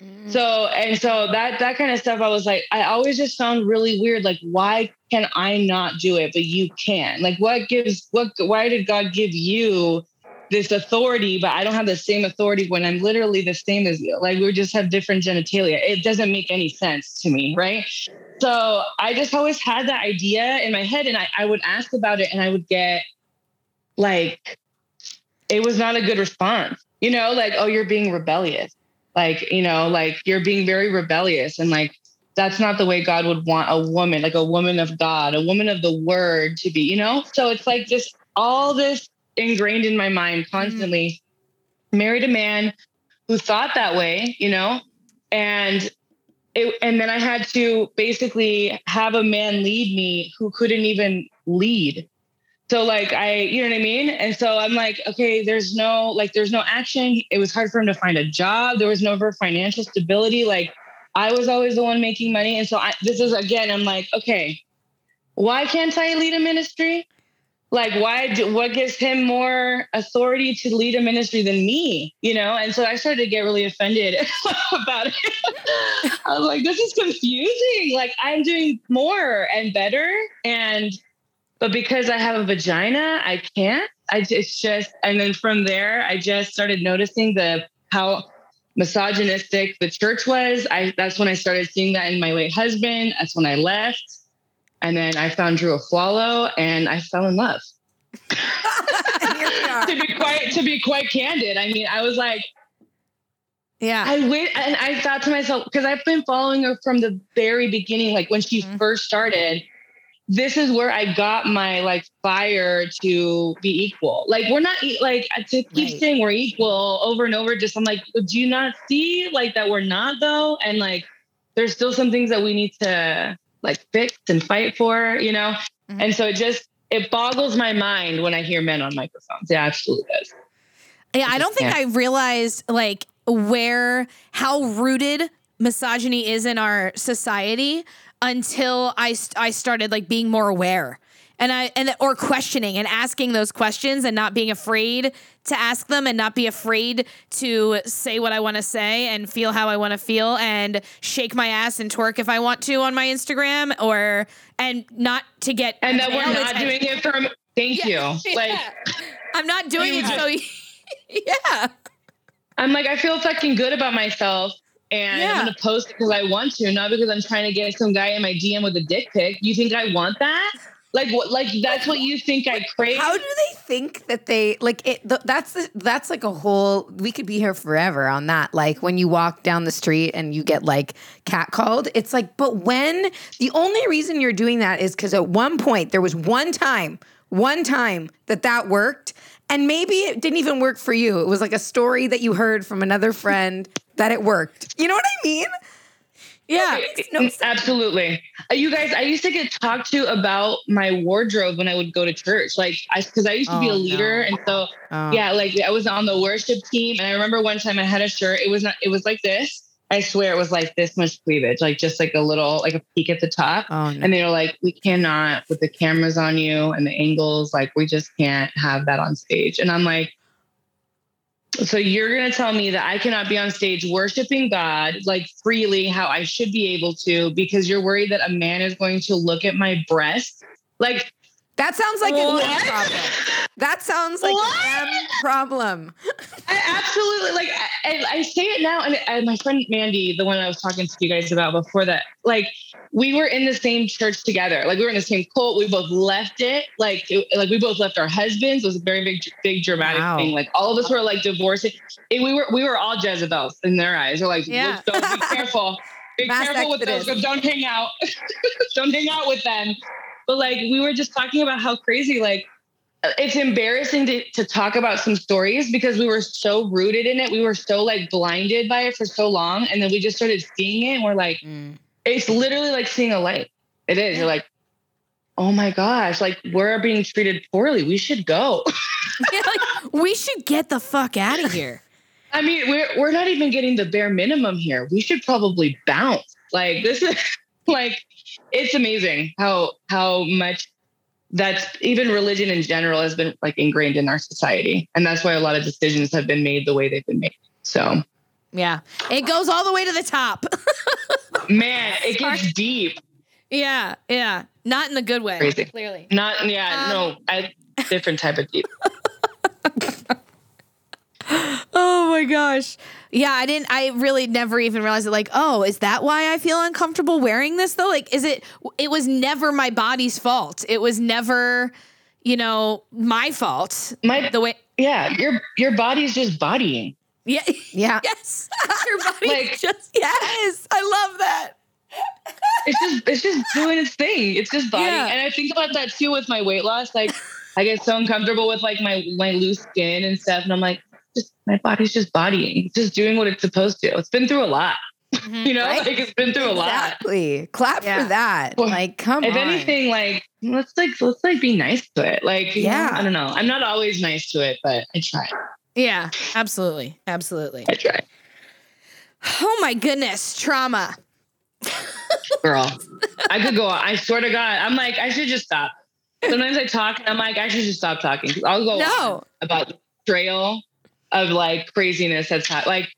mm. so and so that that kind of stuff i was like i always just found really weird like why can i not do it but you can like what gives what why did god give you this authority, but I don't have the same authority when I'm literally the same as you. Like we just have different genitalia. It doesn't make any sense to me, right? So I just always had that idea in my head and I, I would ask about it and I would get like, it was not a good response, you know, like, oh, you're being rebellious. Like, you know, like you're being very rebellious and like, that's not the way God would want a woman, like a woman of God, a woman of the word to be, you know? So it's like just all this ingrained in my mind mm-hmm. constantly. Mm. Married a man who thought that way, you know, and it, and then I had to basically have a man lead me who couldn't even lead. So like I, you know what I mean? And so I'm like, okay, there's no like there's no action. It was hard for him to find a job. There was no financial stability. Like I was always the one making money. And so I, this is again, I'm like, okay, why can't I lead a ministry? like why do, what gives him more authority to lead a ministry than me you know? And so i started to get really offended about it. I was like this is confusing. Like i'm doing more and better. And but because i have a vagina i can't. I it's just and then from there i just started noticing the how misogynistic the church was i that's when i started seeing that in my late husband that's when i left and then I found Drew Afualo and I fell in love. to be quite to be quite candid, I mean, I was like, yeah. I went and I thought to myself, because I've been following her from the very beginning, like when she mm-hmm. first started. This is where I got my like fire to be equal. Like we're not like to keep right. saying we're equal over and over. Just I'm like, do you not see like that we're not though? And like, there's still some things that we need to like fix and fight for, you know? Mm-hmm. And so it just, it boggles my mind when I hear men on microphones. Yeah, absolutely does. Yeah, I don't think I realized like where, how rooted misogyny is in our society until I, I started like being more aware. And I and or questioning and asking those questions and not being afraid to ask them and not be afraid to say what I want to say and feel how I want to feel and shake my ass and twerk if I want to on my Instagram or and not to get and that we're not doing it from thank yeah, you. Like yeah. I'm not doing it so yeah. I'm like I feel fucking good about myself and yeah. I'm gonna post it because I want to, not because I'm trying to get some guy in my DM with a dick pic. You think I want that? Like what? Like that's what you think I crave? How do they think that they like it? The, that's the, that's like a whole. We could be here forever on that. Like when you walk down the street and you get like catcalled, it's like. But when the only reason you're doing that is because at one point there was one time, one time that that worked, and maybe it didn't even work for you. It was like a story that you heard from another friend that it worked. You know what I mean? Yeah, no, absolutely. Uh, you guys, I used to get talked to about my wardrobe when I would go to church, like I because I used to oh, be a leader, no. and so oh. yeah, like I was on the worship team, and I remember one time I had a shirt. It was not. It was like this. I swear it was like this much cleavage, like just like a little, like a peak at the top. Oh, no. And they were like, we cannot with the cameras on you and the angles, like we just can't have that on stage. And I'm like, so you're going to tell me that I cannot be on stage worshiping God like freely how I should be able to because you're worried that a man is going to look at my breast? Like that sounds like what? a problem. That sounds like what? a problem. I absolutely like. I, I, say it now, and, my friend Mandy, the one I was talking to you guys about before that, like we were in the same church together. Like we were in the same cult. We both left it. Like it, like we both left our husbands. It was a very big, big dramatic wow. thing. Like all of us were like divorcing. And we were we were all Jezebels in their eyes. They're like, yeah. be careful. Be Mass careful exodus. with those. Don't hang out. don't hang out with them. But like we were just talking about how crazy like it's embarrassing to, to talk about some stories because we were so rooted in it. We were so like blinded by it for so long. And then we just started seeing it and we're like, mm. it's literally like seeing a light. It is. You're like, oh my gosh, like we're being treated poorly. We should go. Yeah, like, we should get the fuck out of here. I mean, we're we're not even getting the bare minimum here. We should probably bounce. Like this is like it's amazing how how much that's even religion in general has been like ingrained in our society. And that's why a lot of decisions have been made the way they've been made. So Yeah. It goes all the way to the top. man, it gets deep. yeah. Yeah. Not in the good way. Crazy. Clearly. Not yeah, no, um, I different type of deep. Oh my gosh. Yeah, I didn't I really never even realized it like, oh, is that why I feel uncomfortable wearing this though? Like is it it was never my body's fault. It was never, you know, my fault. My The way yeah, your your body's just bodying. Yeah. Yeah. Yes. Your body's Like- just yes. I love that. It's just it's just doing its thing. It's just bodying. Yeah. And I think about that too with my weight loss. Like I get so uncomfortable with like my my loose skin and stuff. And I'm like, just my body's just bodying. It's just doing what it's supposed to. It's been through a lot. Mm-hmm. You know, Right? like it's been through a lot. Exactly. Clap Yeah. for that. Well, like, come if on. If anything, like let's like let's like be nice to it. Like Yeah. I don't know. I'm not always nice to it, but I try. Yeah, absolutely. Absolutely. I try. Oh my goodness, trauma. Girl. I could go on. I swear to God. I'm like, I should just stop. Sometimes I talk and I'm like, I should just stop talking. I'll go No. about trail of like craziness that's happened. Like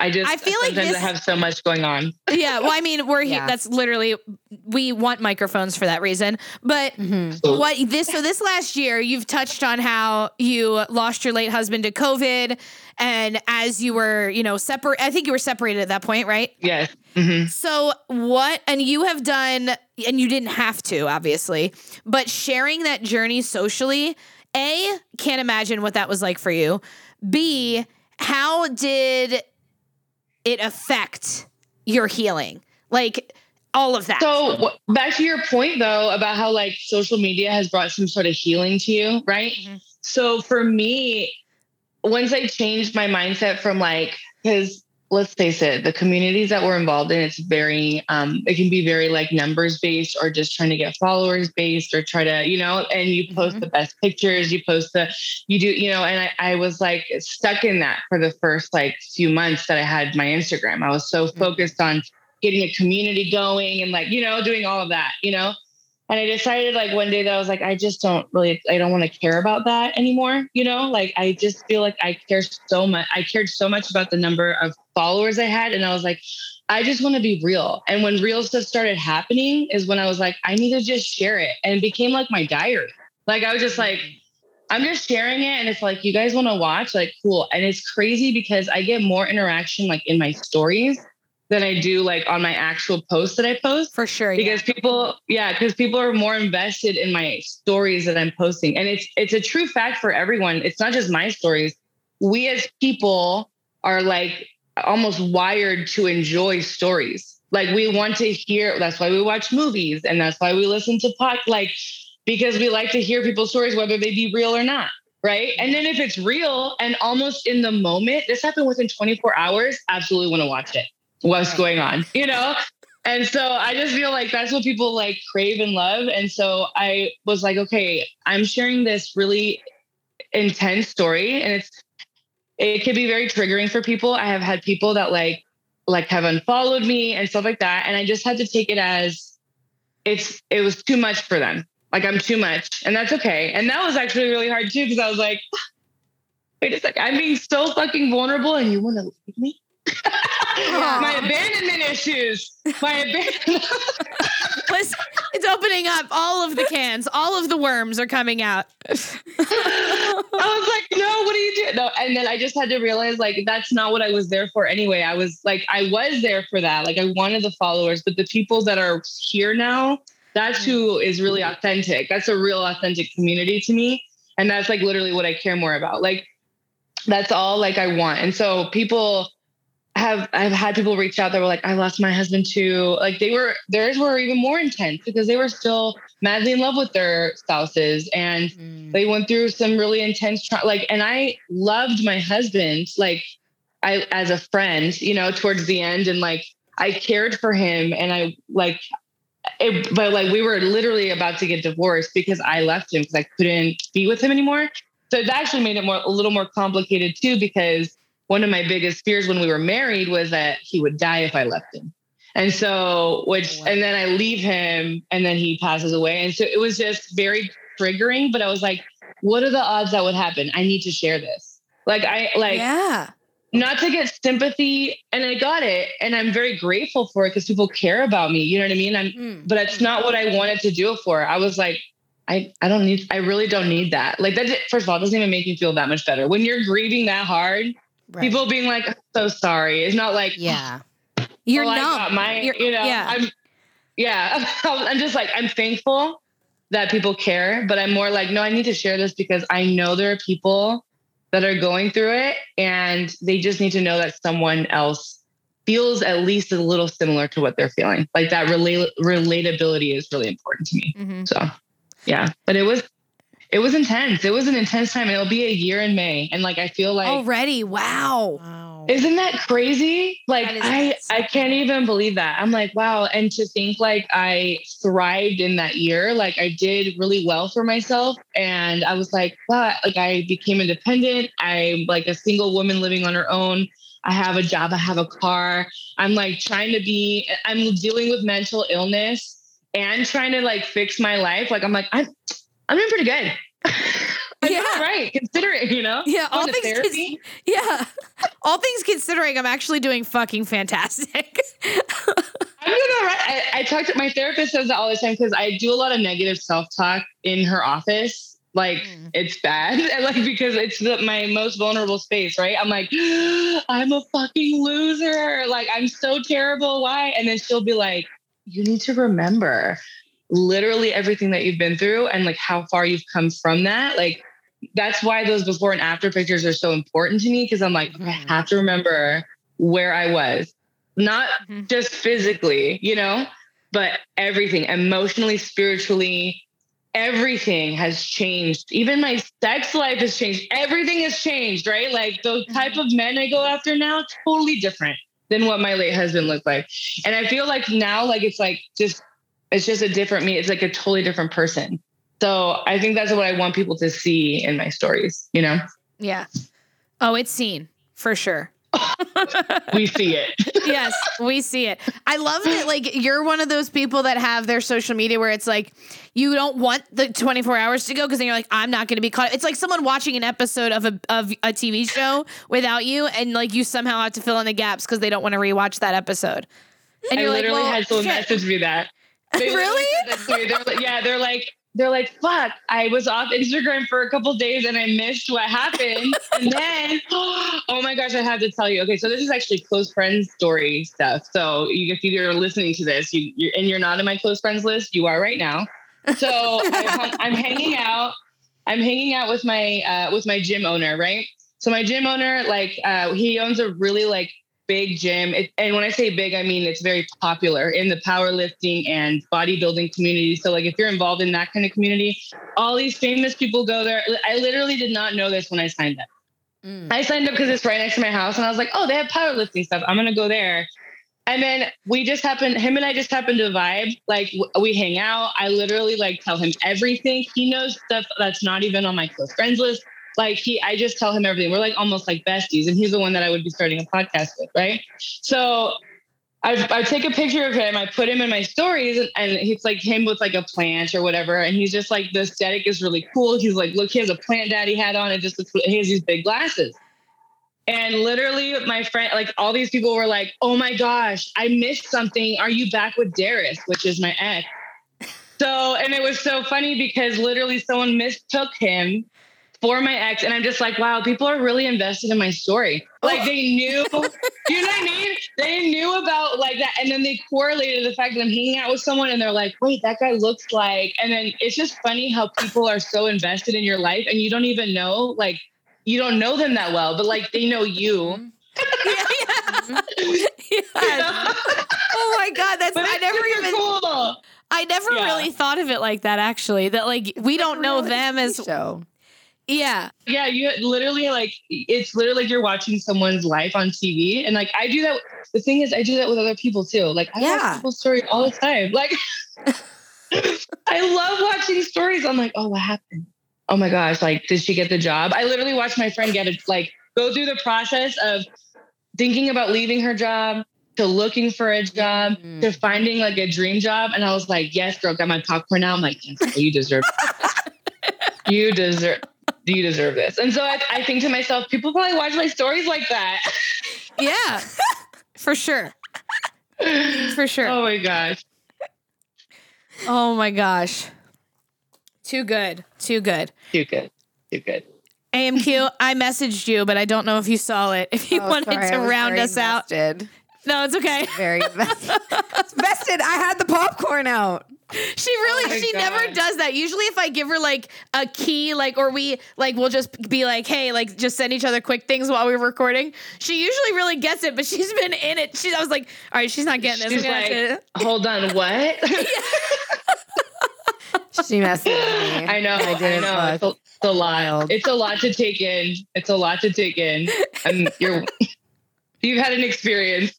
I just I feel like this- I have so much going on. Yeah, well, I mean, we're here. Yeah. That's literally we want microphones for that reason. But Mhm. What this so this last year you've touched on how you lost your late husband to covid and as you were you know separate i think you were separated at that point right yes. Mhm. so what and you have done and you didn't have to obviously but sharing that journey socially a can't imagine what that was like for you b how did it affect your healing like all of that So back to your point though about how like social media has brought some sort of healing to you, right? Mhm. So for me, once I changed my mindset from like, because let's face it, the communities that we're involved in, it's very, um, it can be very like numbers based or just trying to get followers based or try to, you know, and you post Mhm. the best pictures, you post the, you do, you know, and I, I was like stuck in that for the first like few months that I had my Instagram. I was so focused on getting a community going and like, you know, doing all of that, you know? And I decided like one day that I was like, I just don't really, I don't want to care about that anymore. You know, like I just feel like I care so much. I cared so much about the number of followers I had. And I was like, I just want to be real. And when real stuff started happening is when I was like, I need to just share it. And it became like my diary. Like I was just like, mm-hmm. I'm just sharing it. And it's like, you guys want to watch? Like, cool. And it's crazy because I get more interaction like in my stories than I do like on my actual posts that I post. For sure yeah. because people yeah because people are more invested in my stories that i'm posting. And it's it's a true fact for everyone. It's not just my stories. We as people are like almost wired to enjoy stories. Like we want to hear that's why we watch movies and that's why we listen to pod like because we like to hear people's stories whether they be real or not right? And then if it's real and almost in the moment this happened within 24 hours absolutely want to watch it what's going on you know and so I just feel like that's what people like crave and love. And so I was like, okay, I'm sharing this really intense story and it's it can be very triggering for people. I have had people that like like have unfollowed me and stuff like that. And I just had to take it as it's it was too much for them. Like I'm too much. And that's okay. And that was actually really hard too, because I was like, wait a second, I'm being so fucking vulnerable and you want to leave me? my abandonment issues. My abandonment. Listen, it's opening up all of the cans all of the worms are coming out I was like, no, what are you doing? No, and then I just had to realize like that's not what I was there for anyway. I was like, I was there for that. Like I wanted the followers, but the people that are here now, that's mm. who is really authentic. That's a real authentic community to me. And that's like literally what I care more about. Like that's all like I want. And so people have I've had people reach out that were like, I lost my husband too. Like they were theirs were even more intense because they were still madly in love with their spouses and Mm. they went through some really intense tra- like and i loved my husband like i as a friend you know towards the end and like I cared for him and I like it, but like we were literally about to get divorced because I left him because I couldn't be with him anymore. So it actually made it more a little more complicated too because one of my biggest fears when we were married was that he would die if I left him. And so, which, and then I leave him and then he passes away. And so it was just very triggering, but I was like, what are the odds that would happen? I need to share this. Like, I, like, yeah. Not to get sympathy, and I got it, and I'm very grateful for it because people care about me. You know what I mean? I'm, Mm. but it's not what I wanted to do it for. I was like, I, I don't need, I really don't need that. Like that, first of all, it doesn't even make me feel that much better. When you're grieving that hard, Right. people being like, I'm so sorry. It's not like, yeah. You're well, I numb. got my, You're- you know, yeah. I'm, yeah, I'm just like, I'm thankful that people care, but I'm more like, no, I need to share this because I know there are people that are going through it and they just need to know that someone else feels at least a little similar to what they're feeling. Like that relate relatability is really important to me. Mhm. So yeah, but it was, it was intense. It was an intense time and it'll be a year in May. And like, I feel like, Already. Wow. Wow. isn't that crazy? Like That is I nuts. I can't even believe that. I'm like, wow. And to think like I thrived in that year, like I did really well for myself. And I was like, wow, like I became independent. I'm like a single woman living on her own. I have a job, I have a car. I'm like trying to be, I'm dealing with mental illness and trying to like fix my life. Like I'm like, I'm I'm doing pretty good. I'm Yeah. right. Consider you know? Yeah, all things therapy. Yeah. All things considering, I'm actually doing fucking fantastic. I'm doing all right. I, I talk to my therapist says that all the time because I do a lot of negative self talk in her office. Like Mm. it's bad, and like because it's the, my most vulnerable space, right? I'm like, I'm a fucking loser. Like I'm so terrible. Why? And then she'll be like, you need to remember literally everything that you've been through and like how far you've come from that. Like that's why those before and after pictures are so important to me because I'm like, I Mhm. have to remember where I was, not Mhm. just physically, you know, but everything emotionally, spiritually, everything has changed. Even my sex life has changed. Everything has changed, right? Like those type of men I go after now, totally different than what my late husband looked like. And I feel like now, like it's like just, it's just a different me. It's like a totally different person. So I think that's what I want people to see in my stories, you know? yeah. Oh, it's seen for sure. We see it. yes, we see it. I love it. Like you're one of those people that have their social media where it's like you don't want the 24 hours to go because then you're like, I'm not going to be caught. It's like someone watching an episode of a of a TV show without you, and like you somehow have to fill in the gaps because they don't want to rewatch that episode. And I you're like, literally well, had someone shit. message me that. They Really? that. They're like, yeah, they're like, they're like, fuck, I was off Instagram for a couple days and I missed what happened. and then, oh my gosh, I have to tell you. Okay, so this is actually close friends story stuff. So you, if you're listening to this, you, you're, and you're not in my close friends list, you are right now. So I, I'm, hanging out. I'm hanging out with my uh, with my gym owner, right? So my gym owner, like, uh, he owns a really like big gym. It, and when I say big, I mean it's very popular in the powerlifting and bodybuilding community. So, like, if you're involved in that kind of community, all these famous people go there. I literally did not know this when I signed up. Mm. I signed up because it's right next to my house, and I was like, oh, they have powerlifting stuff. I'm gonna go there. And then we just happened, him and I just happened to vibe. Like we hang out. I literally like tell him everything. He knows stuff that's not even on my close friends list. Like he, I just tell him everything. We're like almost like besties, and he's the one that I would be starting a podcast with, right? So I, I take a picture of him. I put him in my stories, and, and it's like him with like a plant or whatever. And he's just like the aesthetic is really cool. He's like, look, he has a plant daddy hat on. and just looks. He has these big glasses. And literally, my friend, like all these people were like, "Oh my gosh, I missed something. Are you back with Darius, which is my ex?" So, and it was so funny because literally someone mistook him for my ex, and I'm just like, "Wow, people are really invested in my story. Like they knew, you know what I mean? They knew about like that, and then they correlated the fact that I'm hanging out with someone, and they're like, "Wait, that guy looks like," and then it's just funny how people are so invested in your life, and you don't even know, like you don't know them that well, but like they know you. Mm-hmm. yeah, yeah. Yes. Oh my god, that's But I it's never even cool. I never Yeah. really thought of it like that actually. That like we don't know them as so. Yeah. Yeah, you literally like it's literally like you're watching someone's life on TV, and like I do that. The thing is, I do that with other people too. Like I Yeah. watch people's stories all the time. Like I love watching stories. I'm like, oh, what happened? Oh my gosh! Like, did she get the job? I literally watched my friend get it. Like, go through the process of thinking about leaving her job to looking for a job Mm. to finding like a dream job, and I was like, yes, girl, got my popcorn now. I'm like, yes, you deserve. you deserve. Do you deserve this. And so I, I think to myself, people probably watch my stories like that. Yeah. For sure. For sure. Oh my gosh. Oh my gosh. Too good. Too good. Too good. Too good. AMQ, I messaged you, but I don't know if you saw it. If you Oh, wanted sorry, to round very us out. invested. No, it's okay. Very invested. vested. I had the popcorn out. She really, Oh my she never does that. Usually, if I give her like a key, like, or we, like, we'll just be like, hey, like, just send each other quick things while we're recording. She usually really gets it, but she's been in it. She, I was like, all right, she's not getting this. She's I'm gonna have like, to- hold on, what? She messed with me. I know. I I, didn't know. It's a, it's a lot. It's a lot to take in. It's a lot to take in. And you're you've had an experience.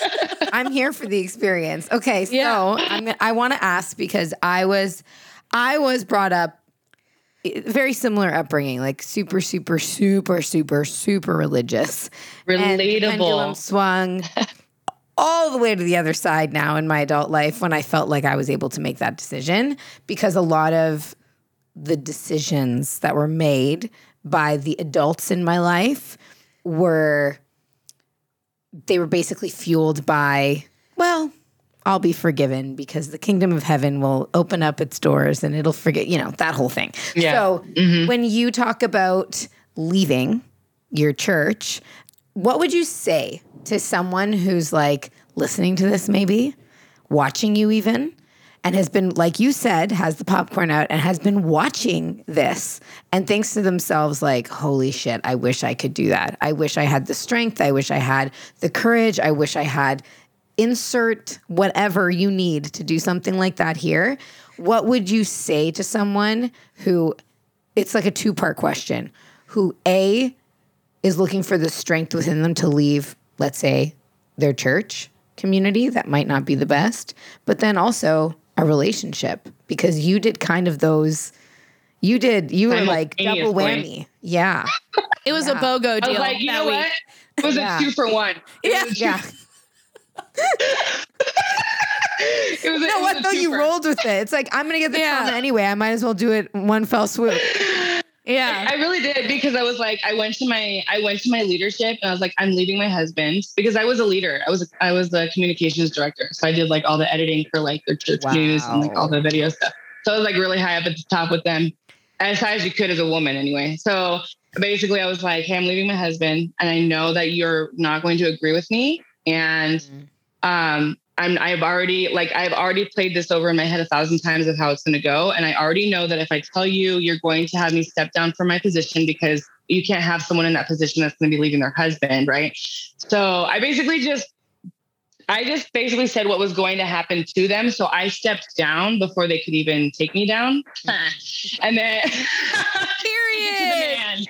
I'm here for the experience. Okay, so Yeah. I'm I want to ask because I was I was brought up eh, very similar upbringing, like super, super, super, super, super religious. And Relatable. swung all the way to the other side now in my adult life when I felt like I was able to make that decision because a lot of the decisions that were made by the adults in my life were they were basically fueled by well I'll be forgiven because the kingdom of heaven will open up its doors and it'll forget, you know, that whole thing. Yeah. So mm-hmm. when you talk about leaving your church, what would you say to someone who's like listening to this, maybe watching you even, and has been, like you said, has the popcorn out and has been watching this and thinks to themselves, like, holy shit, I wish I could do that. I wish I had the strength. I wish I had the courage. I wish I had insert whatever you need to do something like that here. What would you say to someone who it's like a two part question who A is looking for the strength within them to leave, let's say, their church community that might not be the best, but then also a relationship because you did kind of those. You did. You were like double Simultaneously. whammy. Yeah. it was a Yeah. BOGO I deal. was like, you know week. what? It was Yeah. a two for one. It Yeah. was Yeah. It was a, You know it what a though? You rolled with it. It's like I'm gonna get the Yeah. trauma anyway. I might as well do it one fell swoop. Yeah. I really did because I was like, I went to my, I went to my leadership and I was like, I'm leaving my husband because I was a leader. I was, I was the communications director, so I did like all the editing for like their church news and like all the video stuff. So I was like really high up at the top with them, as high as you could as a woman, anyway. So basically, I was like, Hey, I'm leaving my husband, and I know that you're not going to agree with me, and um I'm I've already like I've already played this over in my head a thousand times of how it's going to go and I already know that if I tell you you're going to have me step down from my position because you can't have someone in that position that's going to be leaving their husband, right? So I basically just I just basically said what was going to happen to them. So I stepped down before they could even take me down. and then Period.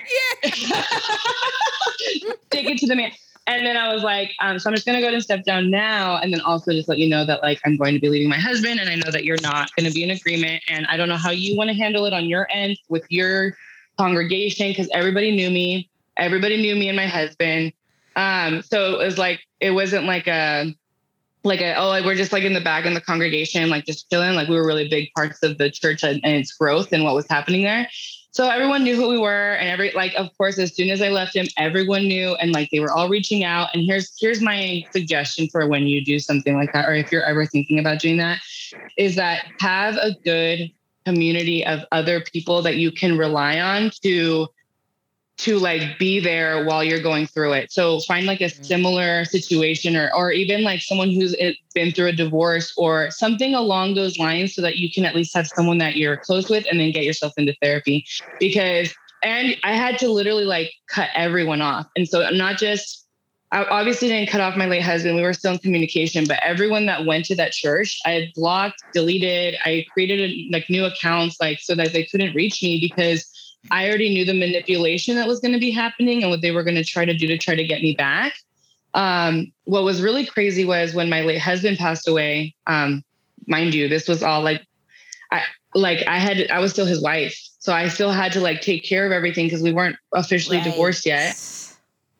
take it to the man. And then I was like, um, so I'm just gonna go and step down now, and then also just let you know that like I'm going to be leaving my husband, and I know that you're not going to be in agreement, and I don't know how you want to handle it on your end with your congregation because everybody knew me, everybody knew me and my husband. Um, so it was like it wasn't like a like a oh like we're just like in the back in the congregation like just chilling. Like we were really big parts of the church and, and its growth and what was happening there so everyone knew who we were and every like of course as soon as i left him everyone knew and like they were all reaching out. And here's here's my suggestion for when you do something like that or if you're ever thinking about doing that is that have a good community of other people that you can rely on to to like be there while you're going through it. So find like a mm-hmm. similar situation or or even like someone who's eh, been through a divorce or something along those lines so that you can at least have someone that you're close with and then get yourself into therapy because and I had to literally like cut everyone off. And so I'm not just I obviously didn't cut off my late husband. We were still in communication, but everyone that went to that church, I blocked, deleted. I created like new accounts, like so that they couldn't reach me because I already knew the manipulation that was going to be happening and what they were going to try to do to try to get me back. Um, what was really crazy was when my late husband passed away. Um, mind you, this was all like, I like I had I was still his wife, so I still had to like take care of everything because we weren't officially Right. divorced yet.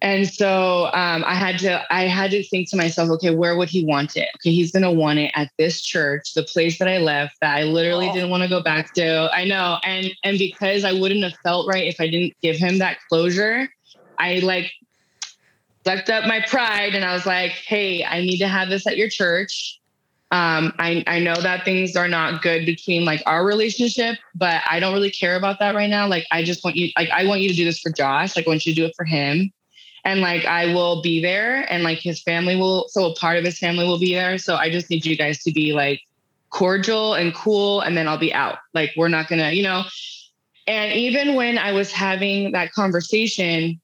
And so um, I had to I had to think to myself, okay, where would he want it? Okay, he's gonna want it at this church, the place that I left, that I literally Oh. didn't want to go back to. I know, and and because I wouldn't have felt right if I didn't give him that closure, I like sucked up my pride and I was like, hey, I need to have this at your church. Um, I, I know that things are not good between like our relationship, but I don't really care about that right now. Like, I just want you, like, I want you to do this for Josh. Like, I want you to do it for him. And like, I will be there and like his family will, so a part of his family will be there. So I just need you guys to be like cordial and cool. And then I'll be out. Like, we're not gonna, you know, and even when I was having that conversation,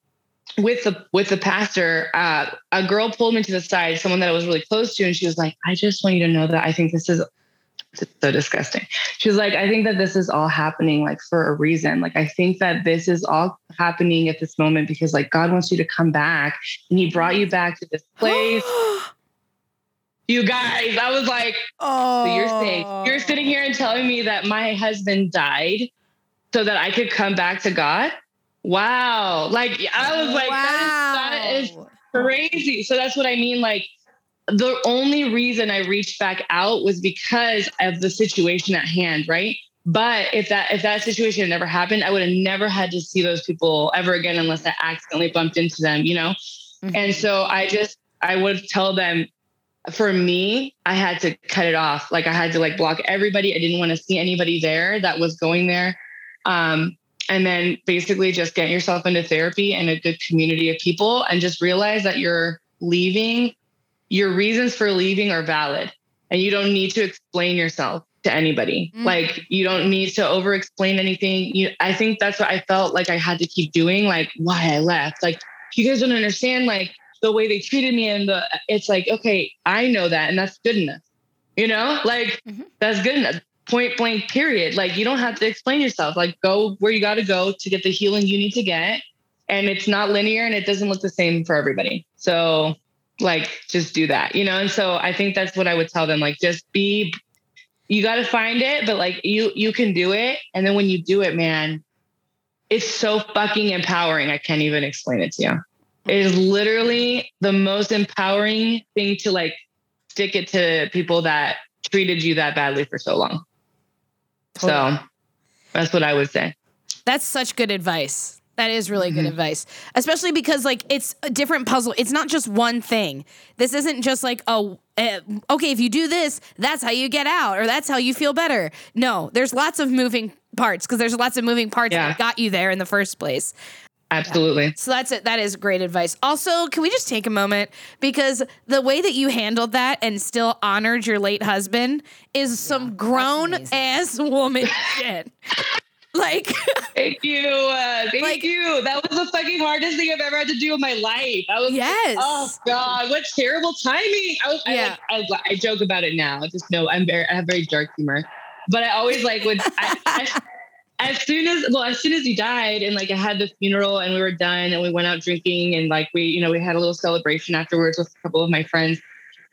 with the with the pastor, uh, a girl pulled me to the side, someone that I was really close to, and she was like, "I just want you to know that I think this is so disgusting." She was like, "I think that this is all happening like for a reason. Like I think that this is all happening at this moment because like God wants you to come back, and He brought you back to this place." you guys, I was like, oh, so you're saying you're sitting here and telling me that my husband died so that I could come back to God? Wow. Like I was like, that is that is crazy. So that's what I mean. Like the only reason I reached back out was because of the situation at hand, right? But if that if that situation had never happened, I would have never had to see those people ever again unless I accidentally bumped into them, you know? Mhm. And so I just I would tell them for me, I had to cut it off. Like I had to like block everybody. I didn't want to see anybody there that was going there. Um, and then basically just get yourself into therapy and a good community of people and just realize that you're leaving your reasons for leaving are valid and you don't need to explain yourself to anybody. Mm. like you don't need to over explain anything. You i think that's what i felt like i had to keep doing like why i left. Like you guys don't understand like the way they treated me and the it's like okay i know that and that's good enough you know? Like Mhm. that's good enough. Point blank period. Like you don't have to explain yourself. Like go where you got to go to get the healing you need to get and it's not linear and it doesn't look the same for everybody. So like just do that you know? And so i think that's what i would tell them like just be you got to find it but like you you can do it. And then when you do it man it's so fucking empowering. I can't even explain it to you. It is literally the most empowering thing to like stick it to people that treated you that badly for so long. So that's what i would say. That's such good advice. That is really good Mhm. advice, especially because like it's a different puzzle. It's not just one thing. This isn't just like oh, uh, okay, if you do this, that's how you get out, or that's how you feel better. No, there's lots of moving parts because there's lots of moving parts Yeah. that got you there in the first place. absolutely So that's it. That is great advice. Also, can we just take a moment because the way that you handled that and still honored your late husband is some grown ass woman shit. Like, Thank you. Uh, thank Like- you. That was the fucking hardest thing I've ever had to do in my life. I was yes. Oh God, what terrible timing! I was, Yeah. I, like, I, I joke about it now. Just know I'm very, I have very dark humor, but I always like would. I, I, as soon as well, as soon as he died, and like I had the funeral, and we were done, and we went out drinking, and like we, you know, we had a little celebration afterwards with a couple of my friends.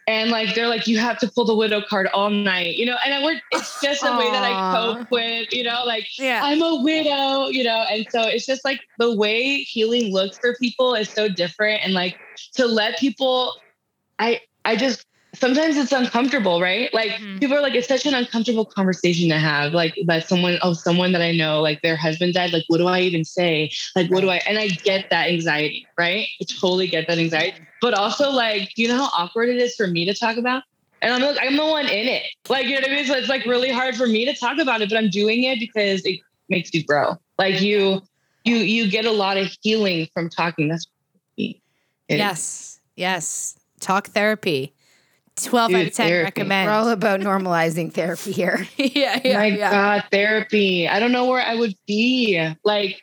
And like they're like, you have to pull the widow card all night, you know. And I work. It's just a way that I cope with, you know, like Yeah. I'm a widow, you know, and so it's just like the way healing looks for people is so different, and like to let people, I I just sometimes it's uncomfortable, right? Like Mhm. people are like, it's such an uncomfortable conversation to have, like that someone, oh, someone that I know, like their husband died, like what do I even say? Like what do I? And I get that anxiety, right? I totally get that anxiety, but also like, do you know how awkward it is for me to talk about? And I'm like, I'm the one in it. Like, you know what I mean? So it's like really hard for me to talk about it, but I'm doing it because it makes you grow. Like you, you, you get a lot of healing from talking. That's Yes. Yes. Talk therapy. 12 out of 10 therapy. recommend. We're all about normalizing therapy here. yeah, yeah, My yeah. God, therapy. I don't know where I would be. Like,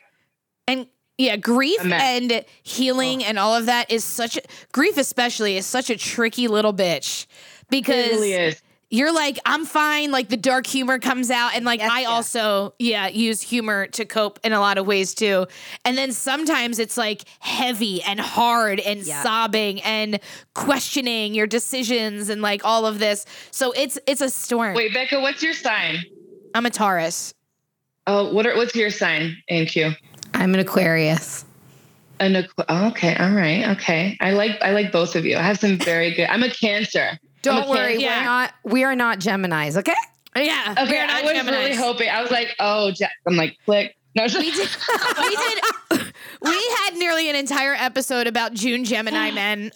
And yeah, grief and healing oh. and all of that is such a grief especially is such a tricky little bitch it because really is. You're like, I'm fine. Like the dark humor comes out. And like, Yes, I yeah. also, yeah, use humor to cope in a lot of ways too. And then sometimes it's like heavy and hard and Yeah. sobbing and questioning your decisions and like all of this. So it's, it's a storm. Wait, Becca, what's your sign? I'm a Taurus. Oh, what are, what's your sign, AMQ? I'm an Aquarius. An aqu- oh, okay, all right, okay. I like I like both of you. I have some very good. I'm a Cancer. Don't I'm worry, Cancer. we're not we are not Geminis, okay? Yeah. Okay, we're I not was Geminis. really hoping. I was like, oh, Ja- I'm like, click. No, it's We did. we did. We had nearly an entire episode about June Gemini men.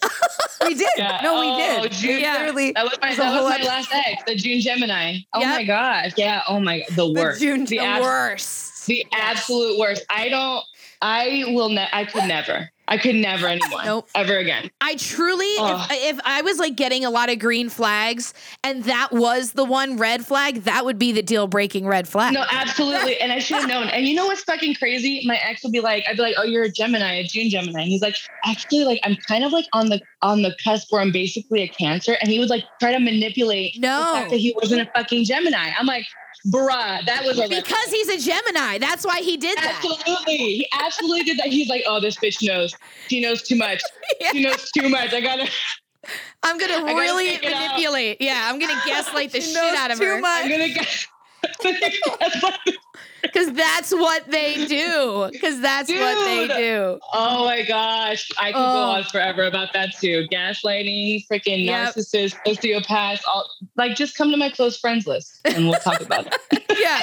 We did. Yeah. No, we Oh, did. June- Yeah. Literally, That was my, that was whole my last ex, the June Gemini. Oh Yep. my gosh. Yeah. Oh my, the worst. June- the the abs- worst. the absolute worst. I don't. I will. Ne- I could never. I could never anymore. Nope. Ever again. I truly, if, if I was like getting a lot of green flags and that was the one red flag, that would be the deal breaking red flag. No, absolutely. And I should have known. And you know what's fucking crazy? My ex would be like, I'd be like, oh, you're a Gemini, a June Gemini. And he's like, actually, like I'm kind of like on the on the cusp where I'm basically a Cancer. And he would like try to manipulate No. the fact that he wasn't a fucking Gemini. I'm like, bruh, that was a because he's a Gemini. That's why he did that. Absolutely. He absolutely did that. He's like, oh, this bitch knows. She knows too much. Yeah. She knows too much. I gotta I'm gonna gotta really manipulate. Yeah, I'm gonna gaslight the shit out of too her much. I'm gonna get because that's what they do. Because that's what they do. Oh my gosh. I go Oh. on forever about that too. Gaslighting, freaking Yep. narcissists, sociopaths, all like just come to my close friends list and we'll talk about it. Yeah,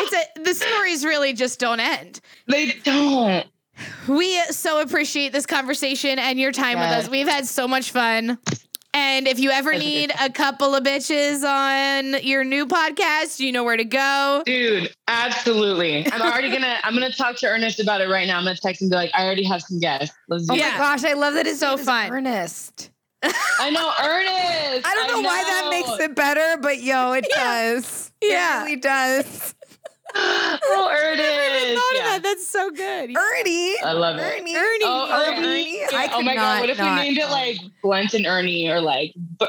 it's a the stories really just don't end. They don't. We so appreciate this conversation and your time with us. We've had so much fun. And if you ever That's a good need a couple of bitches on your new podcast, you know where to go. Dude, absolutely. I'm already gonna I'm gonna talk to Ernest about it right now. I'm gonna text him and be like, I already have some guests. Let's oh do Oh it. Yeah. my gosh, I love that it's So so fun. fun. Ernest. I know Ernest. I don't know, why that makes it better, but yo, it does. Yeah. It really does. Oh, Ernest. thought of that. That's so good. Ernie. I love it. Ernie. Ernie. Oh, Oh, Ernie. Ernie. Yeah. I oh my not god, what if we not- named it like Blunt and Ernie or like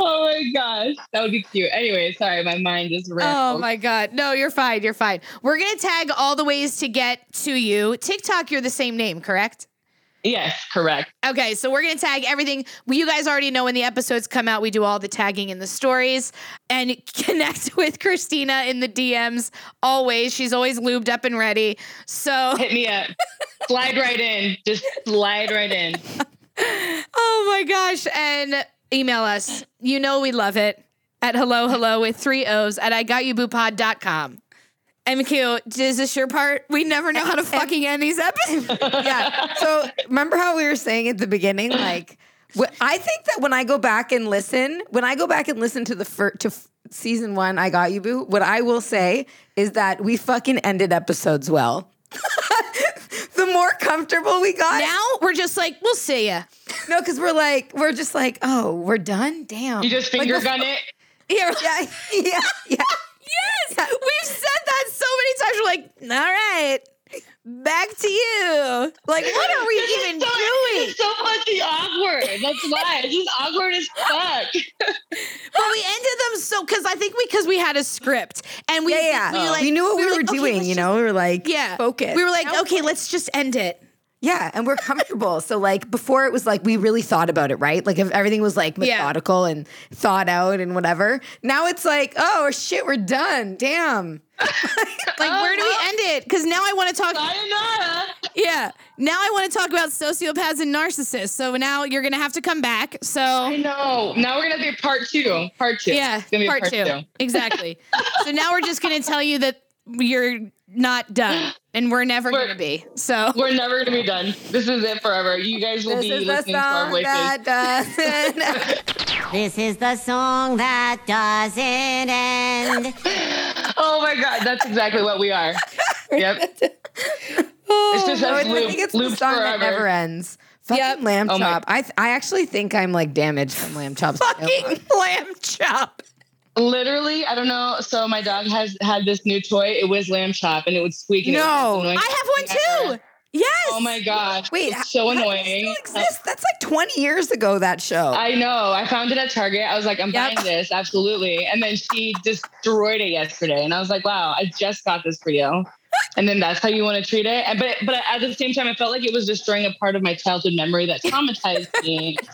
Oh my gosh. That would be cute. Anyway, sorry, my mind just ran. Oh my God. No, you're fine. You're fine. We're going to tag all the ways to get to you. TikTok, you're the same name, correct? Yes, correct. Okay, so we're gonna tag everything. You guys already know when the episodes come out, we do all the tagging in the stories and connect with Christina in the DMs always. She's always lubed up and ready. So, Hit me up. slide right in. Just slide right in. oh my gosh. And email us. You know we love it at hello, hello with three O's at I got you boopod.com. MQ, is this your part? We never know how to fucking end these episodes. yeah. So remember how we were saying at the beginning, like, I think that when I go back and listen, when I go back and listen to the fir- to f- season one, I got you, boo. What I will say is that we fucking ended episodes well. the more comfortable we got, now we're just like, we'll see ya. no, because we're like, we're just like, oh, we're done. Damn. You just Like, finger before- gun it. Here, Yeah, yeah, yeah. Yes, we've said that so many times. We're like, all right, back to you. Like, what are we even so, doing? It's so fucking awkward. That's why. It's just awkward as fuck. But we ended them so because I think we because we had a script and we, Yeah, yeah. we, like, we knew what we, were, like, doing, let's you just- know? We were like, Yeah, focus. We were like, okay, let's just end it. Yeah, and we're comfortable. so like before it was like we really thought about it, right? Like if everything was like Yeah. methodical and thought out and whatever. Now it's like, oh shit, we're done. Damn. Like, where do we uh-huh. end it? Because now I want to talk. Sayonara. Yeah, now I want to talk about sociopaths and narcissists. So now you're gonna have to come back. So I know. Now we're gonna do part two. Part two. yeah, It's gonna be part, part, two. two. Exactly. so now we're just gonna tell you that you're not done, and we're never We're- gonna be. So We're never gonna be done. This is it forever. You guys will This be listening to our song voices. that doesn't. This is the song that doesn't end. Oh my god, that's exactly what we are. Yep. oh, just no, us I think loop- it's the looped song that forever. never ends. Fucking Yep. lamb Oh my- chop. I th- I actually think I'm like damaged from lamb chops. fucking lamb chop. Literally, I don't know. So my dog has had this new toy. It was lamb chop, and it would squeak. And it was No. I have one too. Yes. Oh my gosh. Wait, it's so how- how does it annoying. exist? That's like 20 years ago. That show. I know. I found it at Target. I was like, I'm Yep. buying this, absolutely. And then she destroyed it yesterday, and I was like, wow, I just got this for you. And then that's how you want to treat it. And but but at the same time, I felt like it was destroying a part of my childhood memory that traumatized me.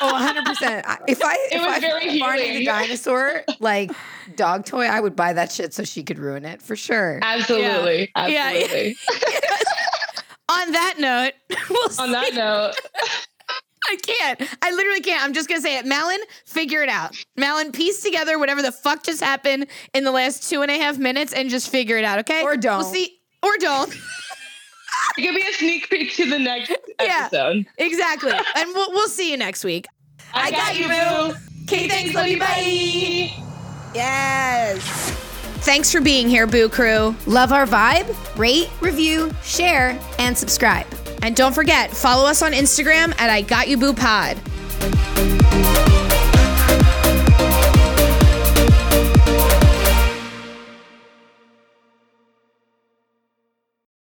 Oh, 100 percent. If I if was I very Barney the dinosaur like dog toy, I would buy that shit so she could ruin it for sure. Absolutely, Yeah, yeah. On that note, we'll see. On that note, I can't. I literally can't. I'm just gonna say it. Malin, figure it out. Malin, piece together whatever the fuck just happened in the last two and a half minutes and just figure it out, okay? Or don't. We'll see. Or don't. it could be a sneak peek to the next Yeah. episode. exactly. And we'll, we'll see you next week. I, got you, boo. Okay, thanks. Love you. Bye. Yes. Thanks for being here, Boo Crew. Love our vibe? Rate, review, share, and subscribe. And don't forget, follow us on Instagram at I Got You Boo Pod.